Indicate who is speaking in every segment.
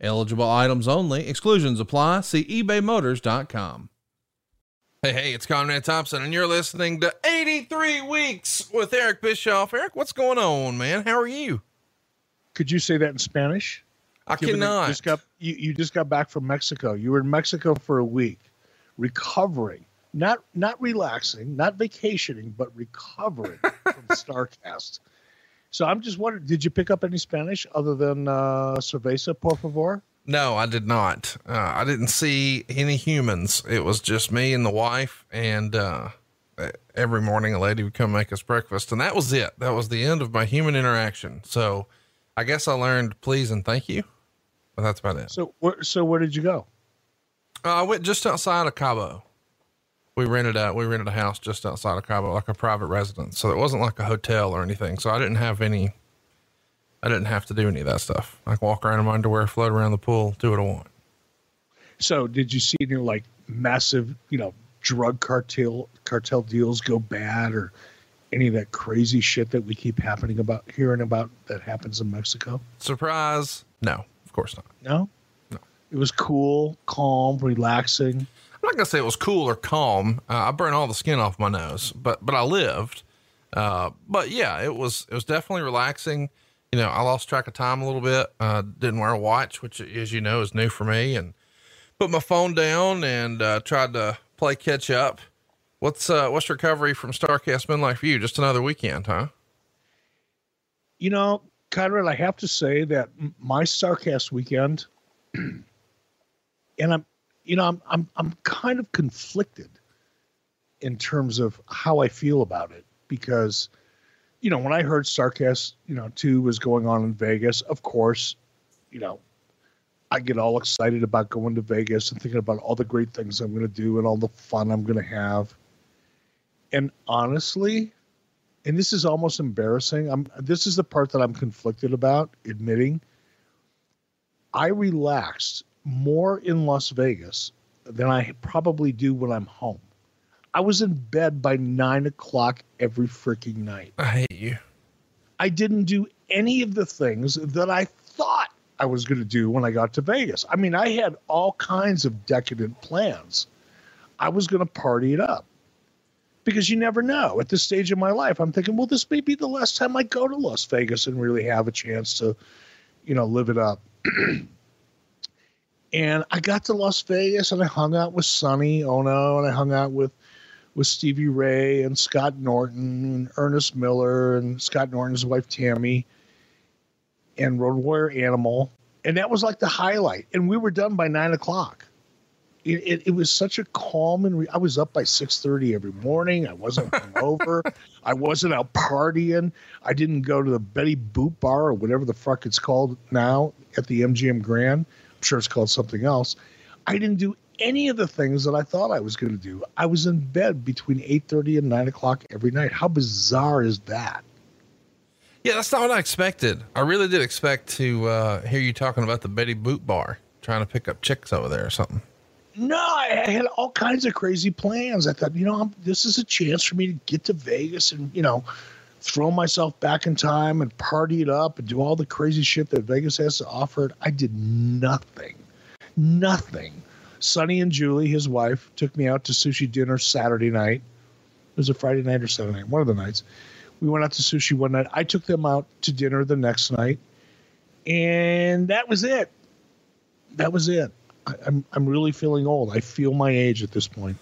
Speaker 1: Eligible items only. Exclusions apply. See ebaymotors.com. Hey, hey, it's Conrad Thompson, and you're listening to 83 Weeks with Eric Bischoff. Eric, what's going on, man? How are you?
Speaker 2: Could you say that in Spanish?
Speaker 1: I Given cannot.
Speaker 2: You just, got, you, you just got back from Mexico. You were in Mexico for a week, recovering, not not relaxing, not vacationing, but recovering from Starcast. So I'm just wondering, did you pick up any Spanish other than uh, cerveza, por favor?
Speaker 1: No, I did not. Uh, I didn't see any humans. It was just me and the wife, and uh, every morning a lady would come make us breakfast, and that was it. That was the end of my human interaction. So I guess I learned please and thank you, but that's about it.
Speaker 2: So, where, so where did you go?
Speaker 1: Uh, I went just outside of Cabo we rented a we rented a house just outside of Cabo, like a private residence. So it wasn't like a hotel or anything. So I didn't have any. I didn't have to do any of that stuff. I Like walk around in my underwear, float around the pool, do what I want.
Speaker 2: So did you see any like massive, you know, drug cartel cartel deals go bad or any of that crazy shit that we keep happening about hearing about that happens in Mexico?
Speaker 1: Surprise. No, of course not.
Speaker 2: No?
Speaker 1: No.
Speaker 2: It was cool, calm, relaxing.
Speaker 1: I'm not gonna say it was cool or calm. Uh, I burned all the skin off my nose, but but I lived. Uh, but yeah, it was it was definitely relaxing. You know, I lost track of time a little bit. Uh, didn't wear a watch, which, as you know, is new for me, and put my phone down and uh, tried to play catch up. What's uh, what's recovery from Starcast been like for you? Just another weekend, huh?
Speaker 2: You know, Conrad, I have to say that my Starcast weekend, and I'm you know, I'm I'm I'm kind of conflicted in terms of how I feel about it because, you know, when I heard Starcast, you know, two was going on in Vegas, of course, you know, I get all excited about going to Vegas and thinking about all the great things I'm going to do and all the fun I'm going to have. And honestly, and this is almost embarrassing. I'm this is the part that I'm conflicted about admitting. I relaxed more in Las Vegas than I probably do when I'm home. I was in bed by nine o'clock every freaking night.
Speaker 1: I hate you.
Speaker 2: I didn't do any of the things that I thought I was going to do when I got to Vegas. I mean, I had all kinds of decadent plans. I was going to party it up because you never know. At this stage of my life, I'm thinking, well, this may be the last time I go to Las Vegas and really have a chance to, you know, live it up. And I got to Las Vegas and I hung out with Sonny Onoo and I hung out with with Stevie Ray and Scott Norton and Ernest Miller and Scott Norton's wife Tammy and Road Warrior Animal. And that was like the highlight. And we were done by nine o'clock. It, it, it was such a calm and re- I was up by 6.30 every morning. I wasn't over. I wasn't out partying. I didn't go to the Betty Boot Bar or whatever the fuck it's called now at the MGM Grand sure it's called something else. I didn't do any of the things that I thought I was going to do. I was in bed between eight thirty and nine o'clock every night. How bizarre is that?
Speaker 1: Yeah, that's not what I expected. I really did expect to uh, hear you talking about the Betty Boot Bar, trying to pick up chicks over there or something.
Speaker 2: No, I had all kinds of crazy plans. I thought, you know, I'm, this is a chance for me to get to Vegas and you know throw myself back in time and party it up and do all the crazy shit that Vegas has to offer. I did nothing. Nothing. Sonny and Julie, his wife, took me out to sushi dinner Saturday night. It was a Friday night or Saturday night, one of the nights. We went out to sushi one night. I took them out to dinner the next night. And that was it. That was it. I, I'm I'm really feeling old. I feel my age at this point.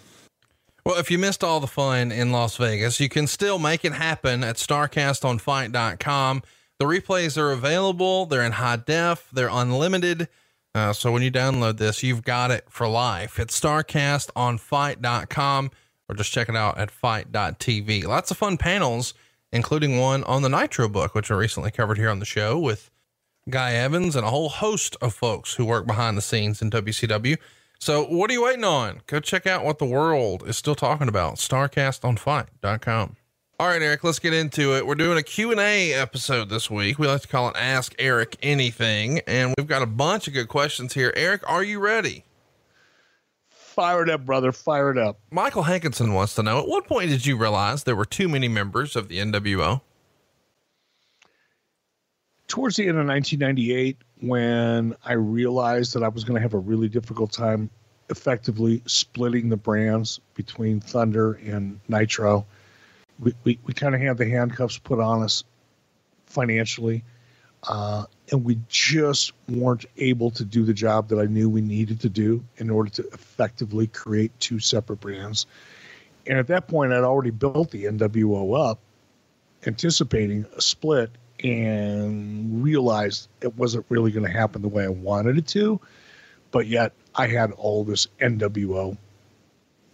Speaker 1: Well, if you missed all the fun in Las Vegas, you can still make it happen at starcastonfight.com. The replays are available. They're in high def. They're unlimited. Uh, so when you download this, you've got it for life. It's starcastonfight.com or just check it out at fite.tv. Lots of fun panels, including one on the Nitro book, which I recently covered here on the show with Guy Evans and a whole host of folks who work behind the scenes in WCW. So what are you waiting on? Go check out what the world is still talking about. StarcastOnFight.com. All right, Eric, let's get into it. We're doing a Q&A episode this week. We like to call it Ask Eric Anything, and we've got a bunch of good questions here. Eric, are you ready?
Speaker 2: Fire it up, brother. Fire it up.
Speaker 1: Michael Hankinson wants to know, at what point did you realize there were too many members of the NWO?
Speaker 2: Towards the end of 1998, when I realized that I was going to have a really difficult time effectively splitting the brands between Thunder and Nitro. We, we, we kind of had the handcuffs put on us financially, uh, and we just weren't able to do the job that I knew we needed to do in order to effectively create two separate brands. And at that point, I'd already built the NWO up, anticipating a split and realized it wasn't really going to happen the way I wanted it to. But yet I had all this NWO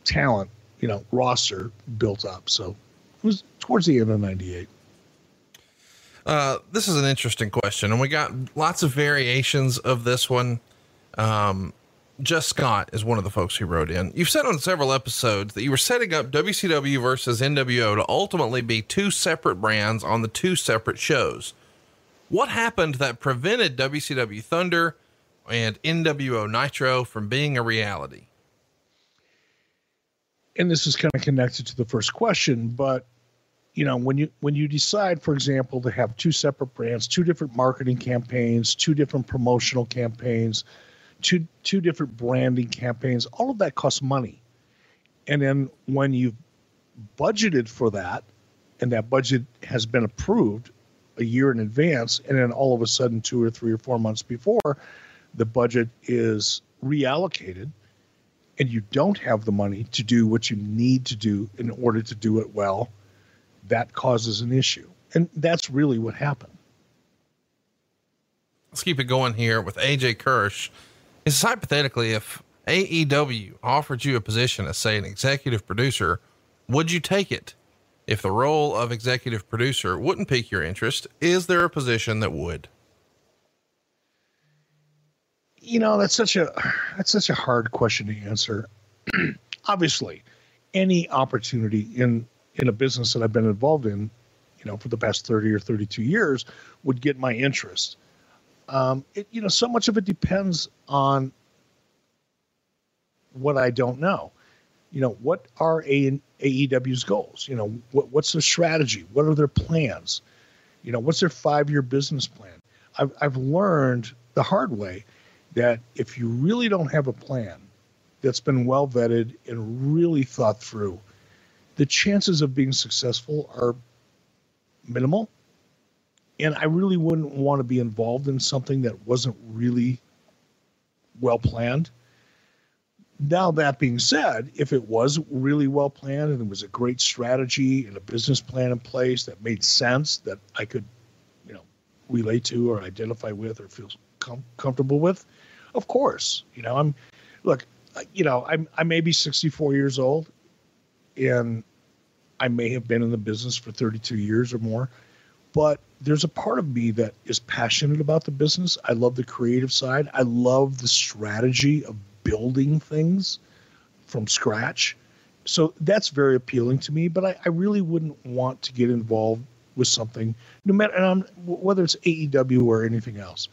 Speaker 2: talent, you know, roster built up. So it was towards the end of 98.
Speaker 1: Uh, this is an interesting question, and we got lots of variations of this one. Um, Just Scott is one of the folks who wrote in. You've said on several episodes that you were setting up WCW versus NWO to ultimately be two separate brands on the two separate shows. What happened that prevented WCW Thunder and NWO Nitro from being a reality?
Speaker 2: And this is kind of connected to the first question, but you know when you when you decide for example to have two separate brands two different marketing campaigns two different promotional campaigns two two different branding campaigns all of that costs money and then when you've budgeted for that and that budget has been approved a year in advance and then all of a sudden two or three or four months before the budget is reallocated and you don't have the money to do what you need to do in order to do it well that causes an issue. And that's really what happened.
Speaker 1: Let's keep it going here with AJ Kirsch. Is hypothetically, if AEW offered you a position as, say, an executive producer, would you take it? If the role of executive producer wouldn't pique your interest, is there a position that would?
Speaker 2: You know, that's such a that's such a hard question to answer. Obviously, any opportunity in in a business that I've been involved in, you know, for the past 30 or 32 years would get my interest. Um, it, you know, so much of it depends on what I don't know. You know, what are A- AEW's goals? You know, what, what's their strategy? What are their plans? You know, what's their five year business plan? I've, I've learned the hard way that if you really don't have a plan that's been well vetted and really thought through, the chances of being successful are minimal. And I really wouldn't want to be involved in something that wasn't really well planned. Now, that being said, if it was really well planned and there was a great strategy and a business plan in place that made sense that I could, you know, relate to or identify with or feel com- comfortable with, of course, you know, I'm, look, you know, I'm, I may be 64 years old and I may have been in the business for 32 years or more, but there's a part of me that is passionate about the business. I love the creative side. I love the strategy of building things from scratch. So that's very appealing to me, but I, I really wouldn't want to get involved with something, no matter whether it's AEW or anything else.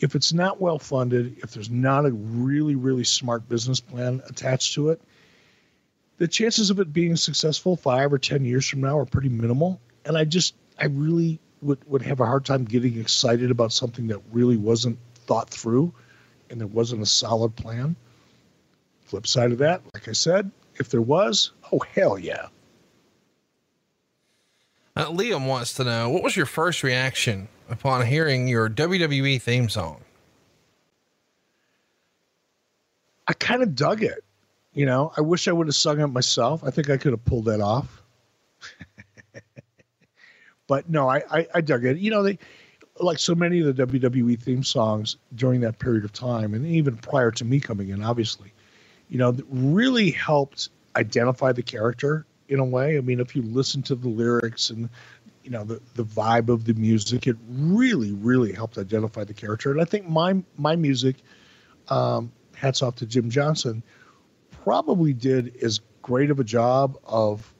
Speaker 2: If it's not well funded, if there's not a really, really smart business plan attached to it, the chances of it being successful five or ten years from now are pretty minimal. And I just I really would, would have a hard time getting excited about something that really wasn't thought through and there wasn't a solid plan. Flip side of that, like I said, if there was, oh hell yeah.
Speaker 1: Uh, Liam wants to know what was your first reaction upon hearing your WWE theme song?
Speaker 2: I kind of dug it. You know, I wish I would have sung it myself. I think I could have pulled that off. but no, I, I, I dug it. You know, they like so many of the WWE theme songs during that period of time, and even prior to me coming in, obviously, you know, really helped identify the character in a way. I mean, if you listen to the lyrics and you know the the vibe of the music, it really, really helped identify the character. And I think my my music um, hats off to Jim Johnston, probably did as great of a job of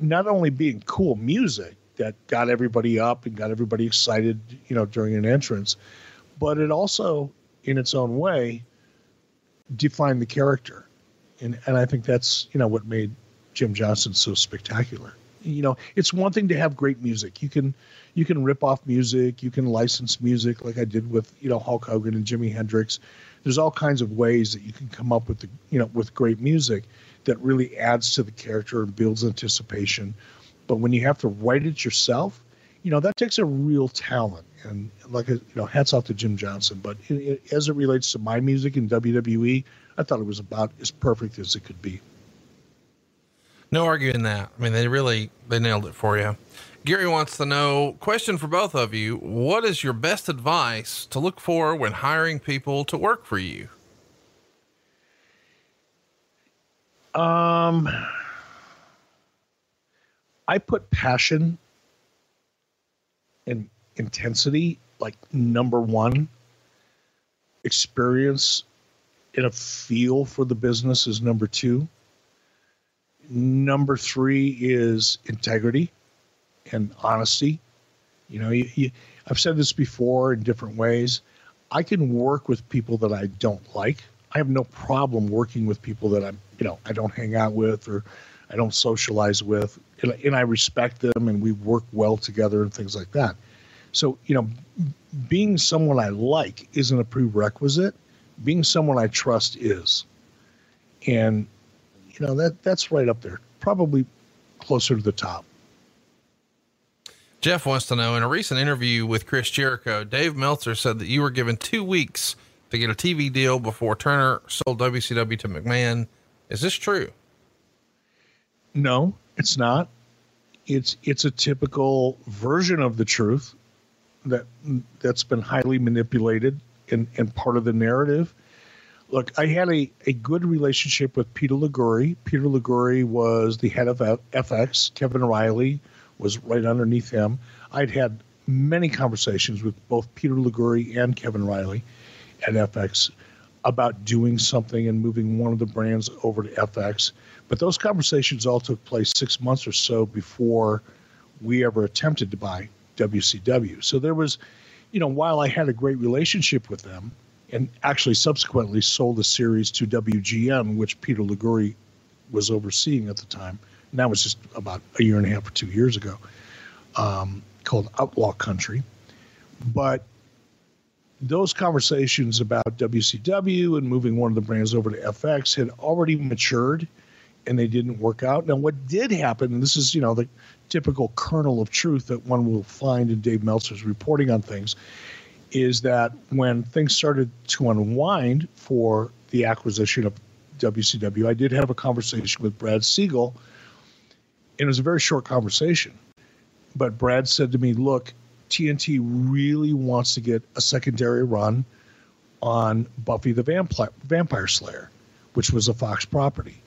Speaker 2: not only being cool music that got everybody up and got everybody excited, you know, during an entrance, but it also, in its own way, defined the character. And, and I think that's, you know, what made Jim Johnston so spectacular. You know, it's one thing to have great music. You can you can rip off music, you can license music like I did with, you know, Hulk Hogan and Jimi Hendrix. There's all kinds of ways that you can come up with the, you know, with great music that really adds to the character and builds anticipation. But when you have to write it yourself, you know, that takes a real talent. And like, a, you know, hats off to Jim Johnston. But it, it, as it relates to my music in WWE, I thought it was about as perfect as it could be.
Speaker 1: No arguing that. I mean, they really, they nailed it for you. Gary wants to know question for both of you. What is your best advice to look for when hiring people to work for you?
Speaker 2: Um, I put passion and intensity like number one. Experience and a feel for the business is number two. Number three is integrity and honesty. You know, you, you, I've said this before in different ways. I can work with people that I don't like. I have no problem working with people that I'm, you know, I don't hang out with or I don't socialize with, and, and I respect them and we work well together and things like that. So, you know, being someone I like isn't a prerequisite. Being someone I trust is. And, you know, that that's right up there, probably closer to the top.
Speaker 1: Jeff wants to know in a recent interview with Chris Jericho, Dave Meltzer said that you were given two weeks to get a TV deal before Turner sold WCW to McMahon. Is this true?
Speaker 2: No, it's not. It's it's a typical version of the truth that that's been highly manipulated and, and part of the narrative. Look, I had a, a good relationship with Peter Liguori. Peter Liguori was the head of FX. Kevin Reilly was right underneath him. I'd had many conversations with both Peter Liguori and Kevin Reilly at FX about doing something and moving one of the brands over to FX. But those conversations all took place six months or so before we ever attempted to buy WCW. So there was, you know, while I had a great relationship with them and actually subsequently sold the series to WGN, which Peter Liguori was overseeing at the time, and that was just about a year and a half or two years ago, um, called Outlaw Country. But those conversations about WCW and moving one of the brands over to FX had already matured and they didn't work out. Now, what did happen, and this is, you know, the typical kernel of truth that one will find in Dave Meltzer's reporting on things, is that when things started to unwind for the acquisition of WCW, I did have a conversation with Brad Siegel and it was a very short conversation. But Brad said to me, Look, TNT really wants to get a secondary run on Buffy the Vampire, Vampire Slayer, which was a Fox property.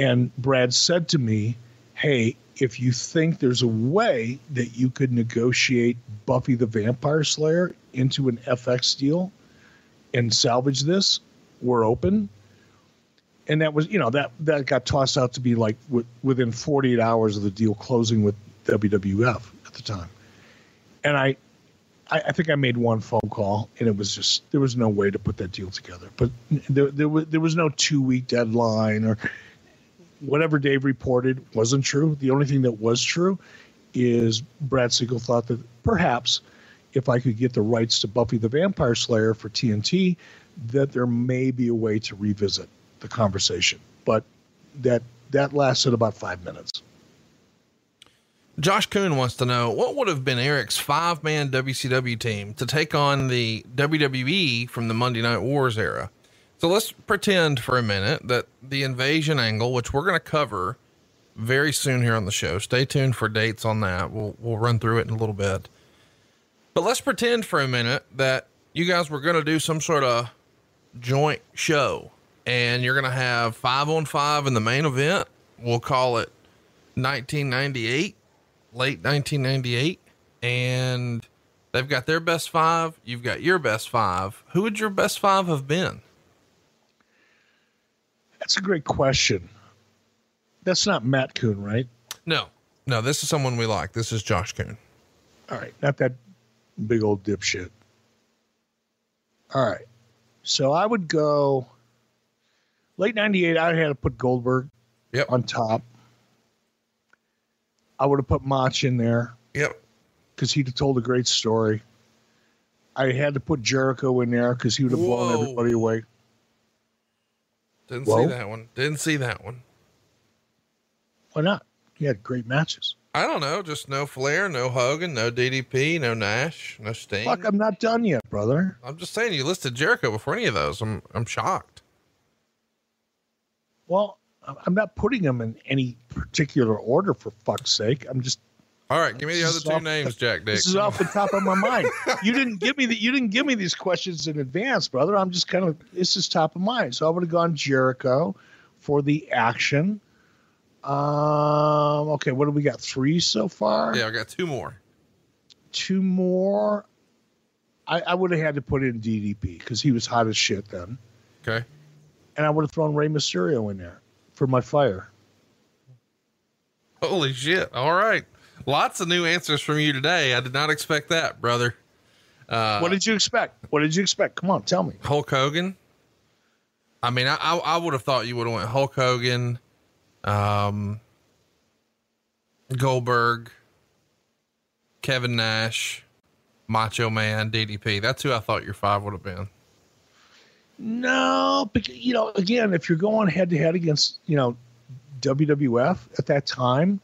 Speaker 2: And Brad said to me, Hey, if you think there's a way that you could negotiate Buffy the Vampire Slayer into an FX deal and salvage this, we're open and that was you know that that got tossed out to be like w- within 48 hours of the deal closing with WWF at the time, and I, I, I think I made one phone call and it was just there was no way to put that deal together. But there there was there was no two week deadline or whatever Dave reported wasn't true. The only thing that was true is Brad Siegel thought that perhaps if I could get the rights to Buffy the Vampire Slayer for TNT, that there may be a way to revisit the conversation. But that that lasted about five minutes.
Speaker 1: Josh Kuhn wants to know what would have been Eric's five man WCW team to take on the WWE from the Monday Night Wars era. So let's pretend for a minute that the invasion angle, which we're going to cover very soon here on the show. Stay tuned for dates on that. We'll we'll run through it in a little bit. But let's pretend for a minute that you guys were going to do some sort of joint show and you're going to have five on five in the main event. We'll call it 1998, late 1998. And they've got their best five. You've got your best five. Who would your best five have been?
Speaker 2: That's a great question. That's not Matt Coon, right?
Speaker 1: No, no, this is someone we like. This is Josh Coon.
Speaker 2: All right, not that big old dipshit. All right, so I would go late '98. I had to put Goldberg
Speaker 1: Yep.
Speaker 2: on top. I would have put Mach in there
Speaker 1: Yep.
Speaker 2: because he'd have told a great story. I had to put Jericho in there because he would have blown everybody away.
Speaker 1: Didn't
Speaker 2: Whoa.
Speaker 1: see that one. Didn't see that one.
Speaker 2: Why not? He had great matches.
Speaker 1: I don't know. Just no Flair, no Hogan, no DDP, no Nash, no Sting.
Speaker 2: Fuck, I'm not done yet, brother.
Speaker 1: I'm just saying you listed Jericho before any of those. I'm I'm shocked.
Speaker 2: Well, I'm I'm not putting them in any particular order for fuck's sake. I'm just
Speaker 1: All right, give me the other two
Speaker 2: off-
Speaker 1: names, Jack Dick.
Speaker 2: this is off the top of my mind. You didn't give me the you didn't give me these questions in advance, brother. I'm just kind of this is top of mind. So I would have gone Jericho for the action. Um okay, what do we got? Three so far?
Speaker 1: Yeah, I got two more.
Speaker 2: Two more. I, I would have had to put in DDP because he was hot as shit then.
Speaker 1: Okay.
Speaker 2: And I would have thrown Rey Mysterio in there for my fire.
Speaker 1: Holy shit. All right. Lots of new answers from you today. I did not expect that, brother. Uh,
Speaker 2: what did you expect? What did you expect? Come on, tell me.
Speaker 1: Hulk Hogan. I mean, I, I, I would have thought you would have went Hulk Hogan, um, Goldberg, Kevin Nash, Macho Man, DDP. That's who I thought your five would have been.
Speaker 2: No, because you know, again, if you're going head to head against, you know, WWF at that time,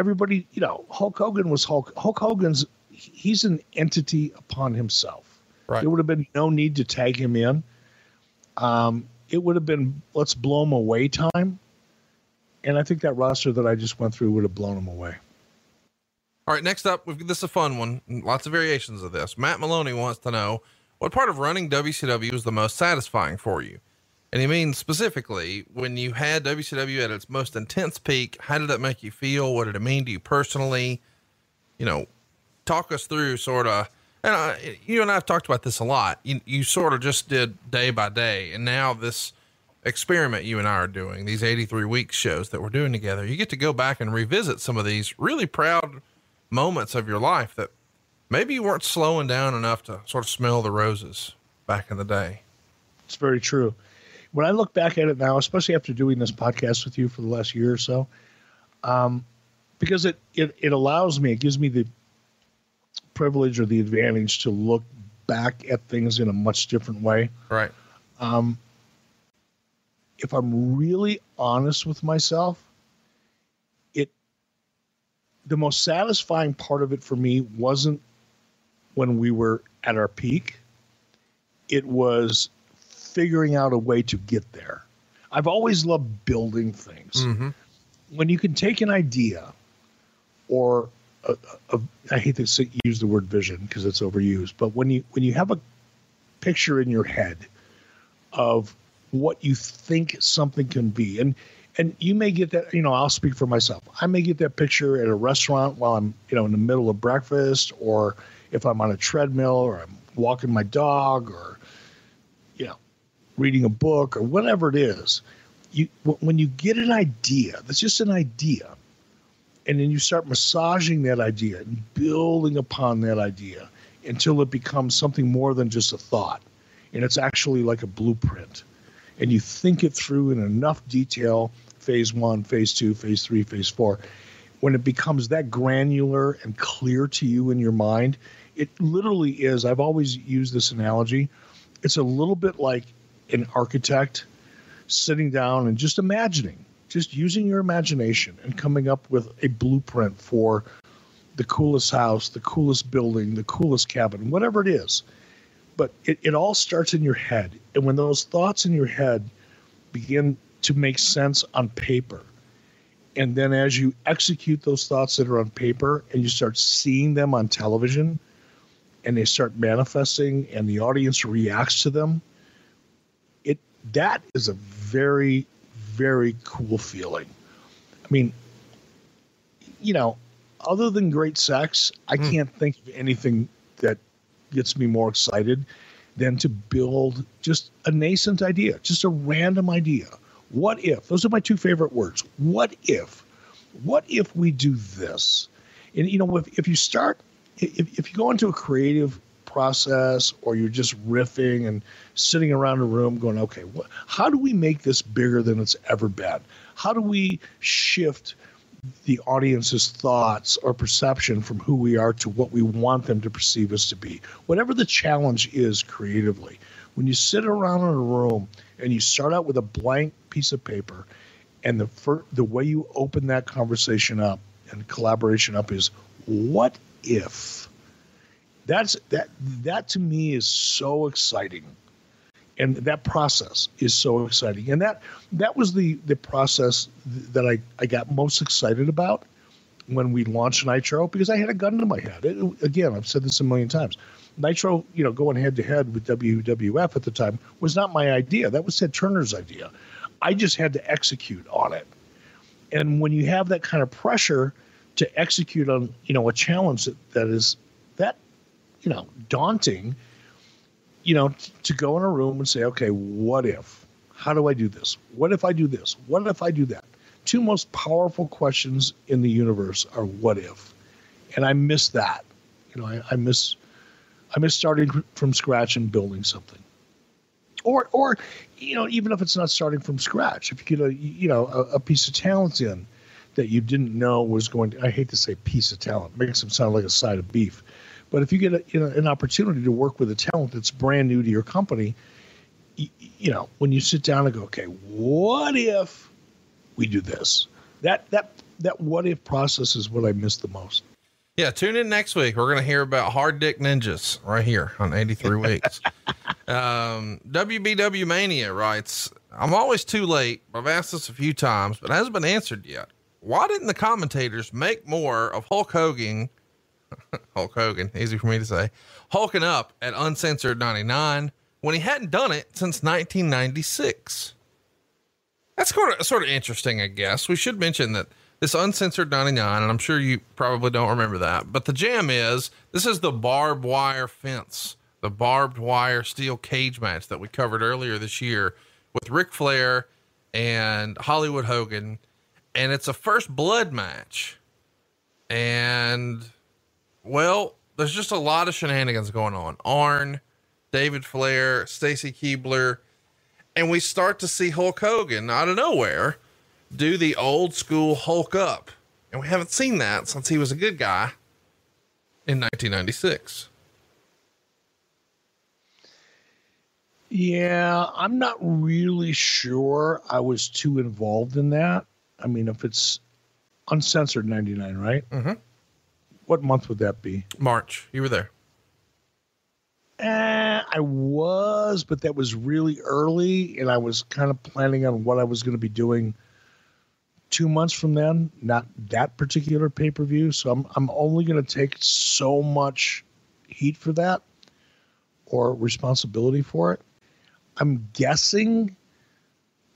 Speaker 2: everybody, you know, Hulk Hogan was Hulk. Hulk Hogan's he's an entity upon himself.
Speaker 1: Right.
Speaker 2: There would have been no need to tag him in. Um, it would have been let's blow him away time. And I think that roster that I just went through would have blown him away.
Speaker 1: All right, next up, we've this is a fun one. Lots of variations of this. Matt Maloney wants to know what part of running WCW was the most satisfying for you, and he means specifically when you had WCW at its most intense peak. How did that make you feel? What did it mean to you personally? You know, talk us through sort of. And I, you and I have talked about this a lot. You you sort of just did day by day, and now this experiment you and I are doing, these 83 week shows that we're doing together, you get to go back and revisit some of these really proud moments of your life that maybe you weren't slowing down enough to sort of smell the roses back in the day.
Speaker 2: It's very true. When I look back at it now, especially after doing this podcast with you for the last year or so, um, because it, it it allows me, it gives me the privilege or the advantage to look back at things in a much different way.
Speaker 1: Right.
Speaker 2: Um, if I'm really honest with myself, it the most satisfying part of it for me wasn't when we were at our peak. It was figuring out a way to get there. I've always loved building things.
Speaker 1: Mm-hmm.
Speaker 2: When you can take an idea or a, a, a, I hate to use the word vision because it's overused, but when you when you have a picture in your head of what you think something can be and and you may get that you know i'll speak for myself i may get that picture at a restaurant while i'm you know in the middle of breakfast or if i'm on a treadmill or i'm walking my dog or reading a book or whatever it is you when you get an idea that's just an idea and then you start massaging that idea and building upon that idea until it becomes something more than just a thought and it's actually like a blueprint and you think it through in enough detail phase one phase two phase three phase four when it becomes that granular and clear to you in your mind it literally is i've always used this analogy it's a little bit like an architect sitting down and just imagining just using your imagination and coming up with a blueprint for the coolest house the coolest building the coolest cabin whatever it is but it, it all starts in your head. And when those thoughts in your head begin to make sense on paper, and then as you execute those thoughts that are on paper and you start seeing them on television and they start manifesting and the audience reacts to them, that is a very, very cool feeling. I mean, you know, other than great sex, I
Speaker 1: Hmm.
Speaker 2: can't think of anything that gets me more excited. than to build just a nascent idea, just a random idea. What if? Those are my two favorite words. What if? What if we do this? And you know, if, if you start, if, if you go into a creative process or you're just riffing and sitting around a room going, okay, what, how do we make this bigger than it's ever been? How do we shift the audience's thoughts or perception from who we are to what we want them to perceive us to be. Whatever the challenge is creatively, when you sit around in a room and you start out with a blank piece of paper, and the fir- the way you open that conversation up and collaboration up is what if that's that that to me is so exciting. And that process is so exciting. And that that was the the process that i i got most excited about when we launched nitro because i had a gun to my head. It, again i've said this a million times. Nitro you know going head to head with wwf at the time was not my idea. That was ted turner's idea. I just had to execute on it. And when you have that kind of pressure to execute on you know a challenge that, that is you know daunting you know, t- to go in a room and say, okay, what if? How do I do this? What if I do this? What if I do that? Two most powerful questions in the universe are what if, and I miss that. You know, I, I miss, I miss starting from scratch and building something. Or, or, you know, even if it's not starting from scratch, if you get a, you know, a, a piece of talent in that you didn't know was going to, I hate to say piece of talent, makes them sound like a side of beef but if you get a, you know, an opportunity to work with a talent that's brand new to your company, you, you know, when you sit down and go, okay, what if we do this? That that that what if process is what I miss the most.
Speaker 1: Yeah, tune in next week. We're going to hear about hard dick ninjas right here on 83 weeks. um, WBW Mania writes, I'm always too late. I've asked this a few times, but hasn't been answered yet. Why didn't the commentators make more of Hulk Hogan Hulk Hogan, easy for me to say, hulking up at Uncensored 99 when he hadn't done it since 1996. That's sort of, sort of interesting, I guess. We should mention that this Uncensored 99, and I'm sure you probably don't remember that, but the jam is this is the barbed wire fence, the barbed wire steel cage match that we covered earlier this year with Ric Flair and Hollywood Hogan. And it's a first blood match. And well, there's just a lot of shenanigans going on. Arn, David Flair, Stacy Keibler, and we start to see Hulk Hogan out of nowhere do the old school Hulk up. And we haven't seen that since he was a good guy in 1996.
Speaker 2: Yeah, I'm not really sure I was too involved in that. I mean, if it's uncensored 99, right?
Speaker 1: Mm-hmm
Speaker 2: what month would that be?
Speaker 1: March. You were there.
Speaker 2: Eh, I was, but that was really early, and I was kind of planning on what I was going to be doing two months from then. Not that particular pay per view, so I'm I'm only going to take so much heat for that or responsibility for it. I'm guessing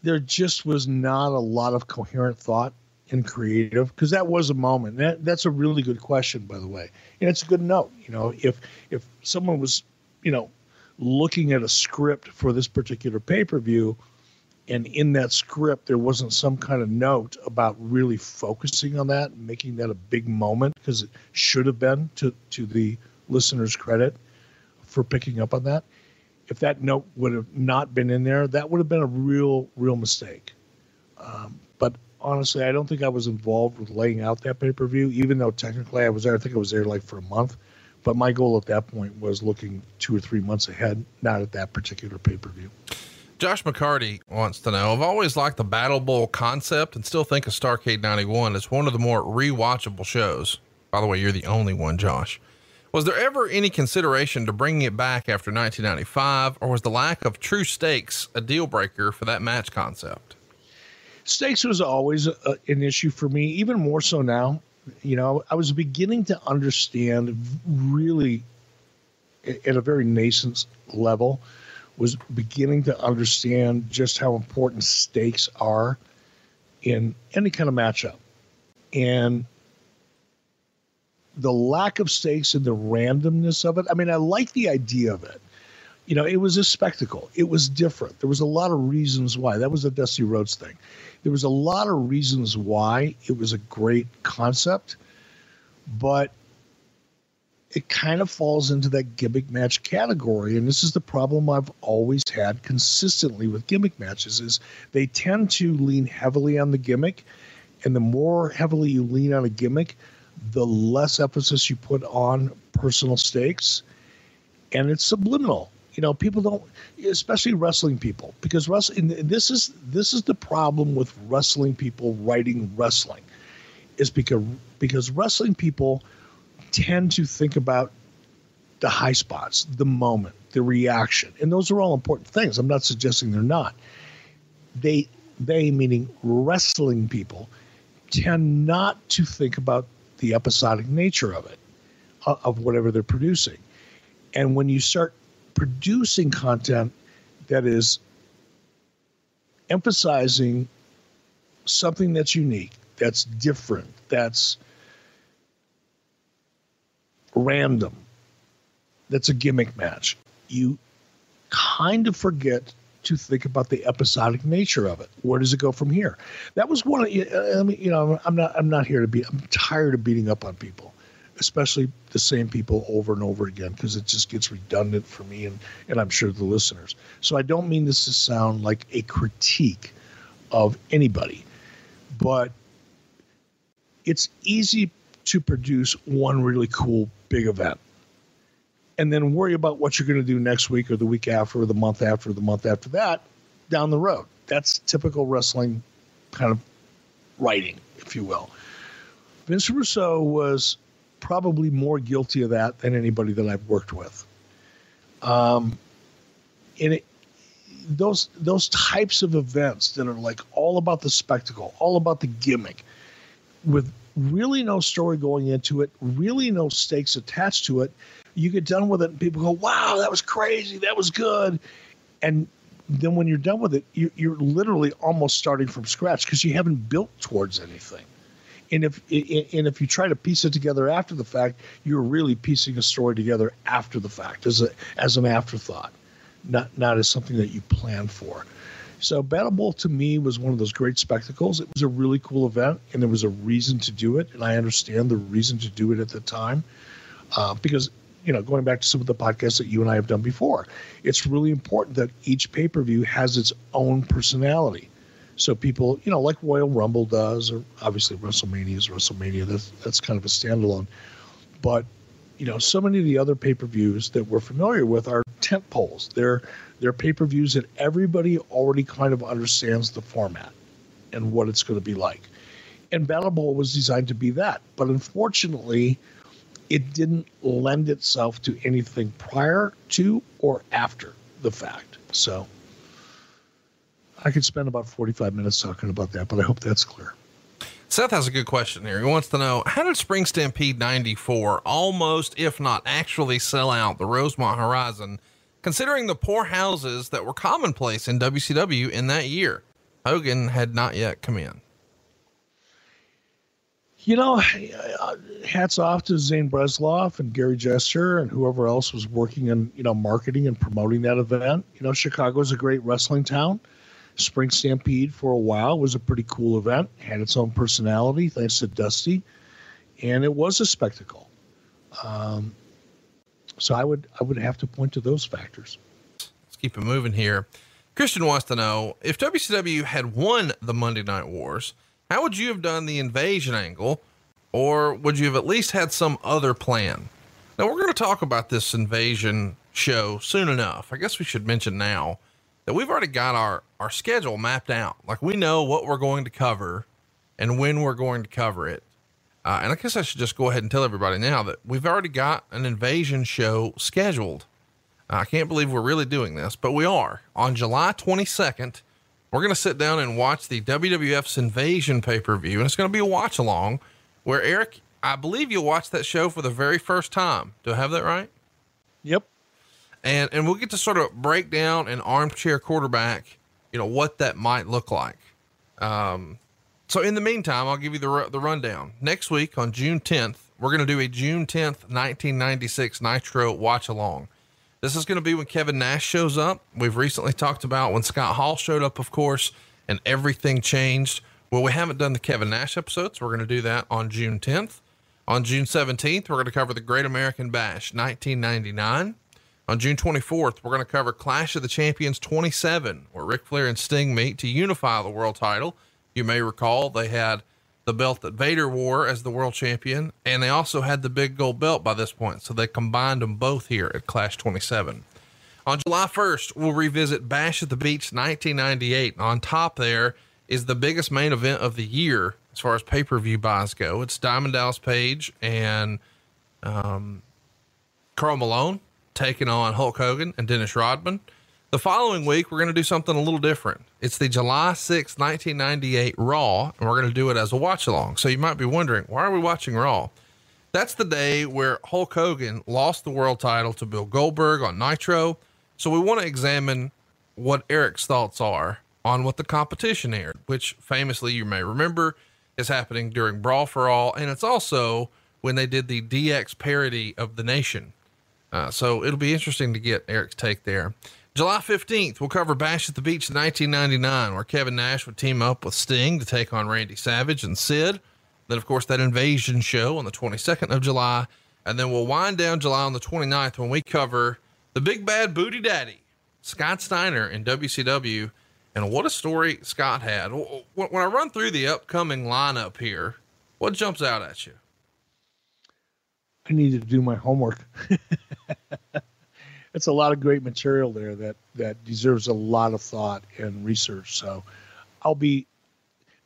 Speaker 2: there just was not a lot of coherent thought and creative because that was a moment. That, that's a really good question by the way. And it's a good note you know if if someone was you know looking at a script for this particular pay-per-view and in that script there wasn't some kind of note about really focusing on that making that a big moment because it should have been to to the listener's credit for picking up on that. If that note would have not been in there that would have been a real real mistake. Um, but honestly, I don't think I was involved with laying out that pay per view, even though technically I was there. I think I was there like for a month. But my goal at that point was looking two or three months ahead, not at that particular pay per view.
Speaker 1: Josh McCarty wants to know I've always liked the Battle Bowl concept and still think of Starcade 91 as one of the more rewatchable shows. By the way, you're the only one, Josh. Was there ever any consideration to bringing it back after 1995, or was the lack of true stakes a deal breaker for that match concept?
Speaker 2: Stakes was always a, an issue for me, even more so now. You know, I was beginning to understand really at a very nascent level, was beginning to understand just how important stakes are in any kind of matchup. And the lack of stakes and the randomness of it. I mean, I like the idea of it. You know, it was a spectacle. It was different. There was a lot of reasons why. That was a Dusty Rhodes thing. There was a lot of reasons why it was a great concept, but it kind of falls into that gimmick match category. And this is the problem I've always had consistently with gimmick matches is they tend to lean heavily on the gimmick. And the more heavily you lean on a gimmick, the less emphasis you put on personal stakes. And it's subliminal you know people don't especially wrestling people because wrestling this is this is the problem with wrestling people writing wrestling is because because wrestling people tend to think about the high spots the moment the reaction and those are all important things. I'm not suggesting they're not. They they meaning wrestling people tend not to think about the episodic nature of it of whatever they're producing. And when you start producing content that is emphasizing something that's unique, that's different, that's random, that's a gimmick match. You kind of forget to think about the episodic nature of it. Where does it go from here? That was one of uh, I mean, you know, I'm not I'm not here to be I'm tired of beating up on people especially the same people over and over again because it just gets redundant for me and, and I'm sure the listeners. So I don't mean this to sound like a critique of anybody, but it's easy to produce one really cool big event and then worry about what you're going to do next week or the week after or the month after or the month after that down the road. That's typical wrestling kind of writing, if you will. Vince Russo was probably more guilty of that than anybody that I've worked with. Um, and it, those those types of events that are like all about the spectacle, all about the gimmick, with really no story going into it, really no stakes attached to it, you get done with it and people go, "Wow, that was crazy, that was good," and then when you're done with it, you, you're literally almost starting from scratch because you haven't built towards anything. And if and if you try to piece it together after the fact, you're really piecing a story together after the fact as a as an afterthought, not not as something that you plan for. So Battle Bowl to me was one of those great spectacles. It was a really cool event, and there was a reason to do it, and I understand the reason to do it at the time, uh, because you know, going back to some of the podcasts that you and I have done before, it's really important that each pay per view has its own personality. So people, you know, like Royal Rumble does, or obviously WrestleMania is WrestleMania. That's that's kind of a standalone. But you know, so many of the other pay per views that we're familiar with are tent poles. They're they're pay per views that everybody already kind of understands the format and what it's going to be like. And Battle Bowl was designed to be that, but unfortunately, it didn't lend itself to anything prior to or after the fact. So I could spend about 45 minutes talking about that, but I hope that's clear.
Speaker 1: Seth has a good question here. He wants to know how did Spring Stampede 94 almost, if not actually, sell out the Rosemont Horizon, considering the poor houses that were commonplace in WCW in that year? Hogan had not yet come in.
Speaker 2: You know, hats off to Zane Bresloff and Gary Jester and whoever else was working in, you know, marketing and promoting that event. You know, Chicago is a great wrestling town. Spring Stampede for a while was a pretty cool event, had its own personality thanks to Dusty, and it was a spectacle. Um, so I would I would have to point to those factors.
Speaker 1: Let's keep it moving here. Christian wants to know if WCW had won the Monday Night Wars, how would you have done the invasion angle, or would you have at least had some other plan? Now we're going to talk about this invasion show soon enough. I guess we should mention now that we've already got our, our schedule mapped out. Like we know what we're going to cover and when we're going to cover it. Uh, and I guess I should just go ahead and tell everybody now that we've already got an invasion show scheduled. Uh, I can't believe we're really doing this, but we are. On July 22nd, we're going to sit down and watch the WWF's Invasion pay per view. And it's going to be a watch along where, Eric, I believe you'll watch that show for the very first time. Do I have that right?
Speaker 2: Yep
Speaker 1: and and we'll get to sort of break down an armchair quarterback, you know, what that might look like. Um, so in the meantime, I'll give you the the rundown. Next week on June 10th, we're going to do a June 10th, 1996 Nitro watch along. This is going to be when Kevin Nash shows up. We've recently talked about when Scott Hall showed up, of course, and everything changed. Well, we haven't done the Kevin Nash episodes. so we're going to do that on June 10th. On June 17th, we're going to cover the Great American Bash 1999. On June 24th, we're going to cover Clash of the Champions 27, where Ric Flair and Sting meet to unify the world title. You may recall they had the belt that Vader wore as the world champion, and they also had the big gold belt by this point, so they combined them both here at Clash 27. On July 1st, we'll revisit Bash at the Beach 1998. On top there is the biggest main event of the year as far as pay per view buys go. It's Diamond Dallas Page and um, Karl Malone taking on Hulk Hogan and Dennis Rodman. The following week, we're going to do something a little different. It's the July 6, 1998 Raw, and we're going to do it as a watch along. So you might be wondering, why are we watching Raw? That's the day where Hulk Hogan lost the world title to Bill Goldberg on Nitro. So we want to examine what Eric's thoughts are on what the competition aired, which famously you may remember is happening during Brawl for All. And it's also when they did the DX parody of the nation uh, so it'll be interesting to get Eric's take there. July 15th, we'll cover Bash at the Beach 1999, where Kevin Nash would team up with Sting to take on Randy Savage and Sid. Then, of course, that invasion show on the 22nd of July. And then we'll wind down July on the 29th when we cover the big bad booty daddy, Scott Steiner in WCW. And what a story Scott had. When I run through the upcoming lineup here, what jumps out at you?
Speaker 2: I need to do my homework. it's a lot of great material there that that deserves a lot of thought and research. So I'll be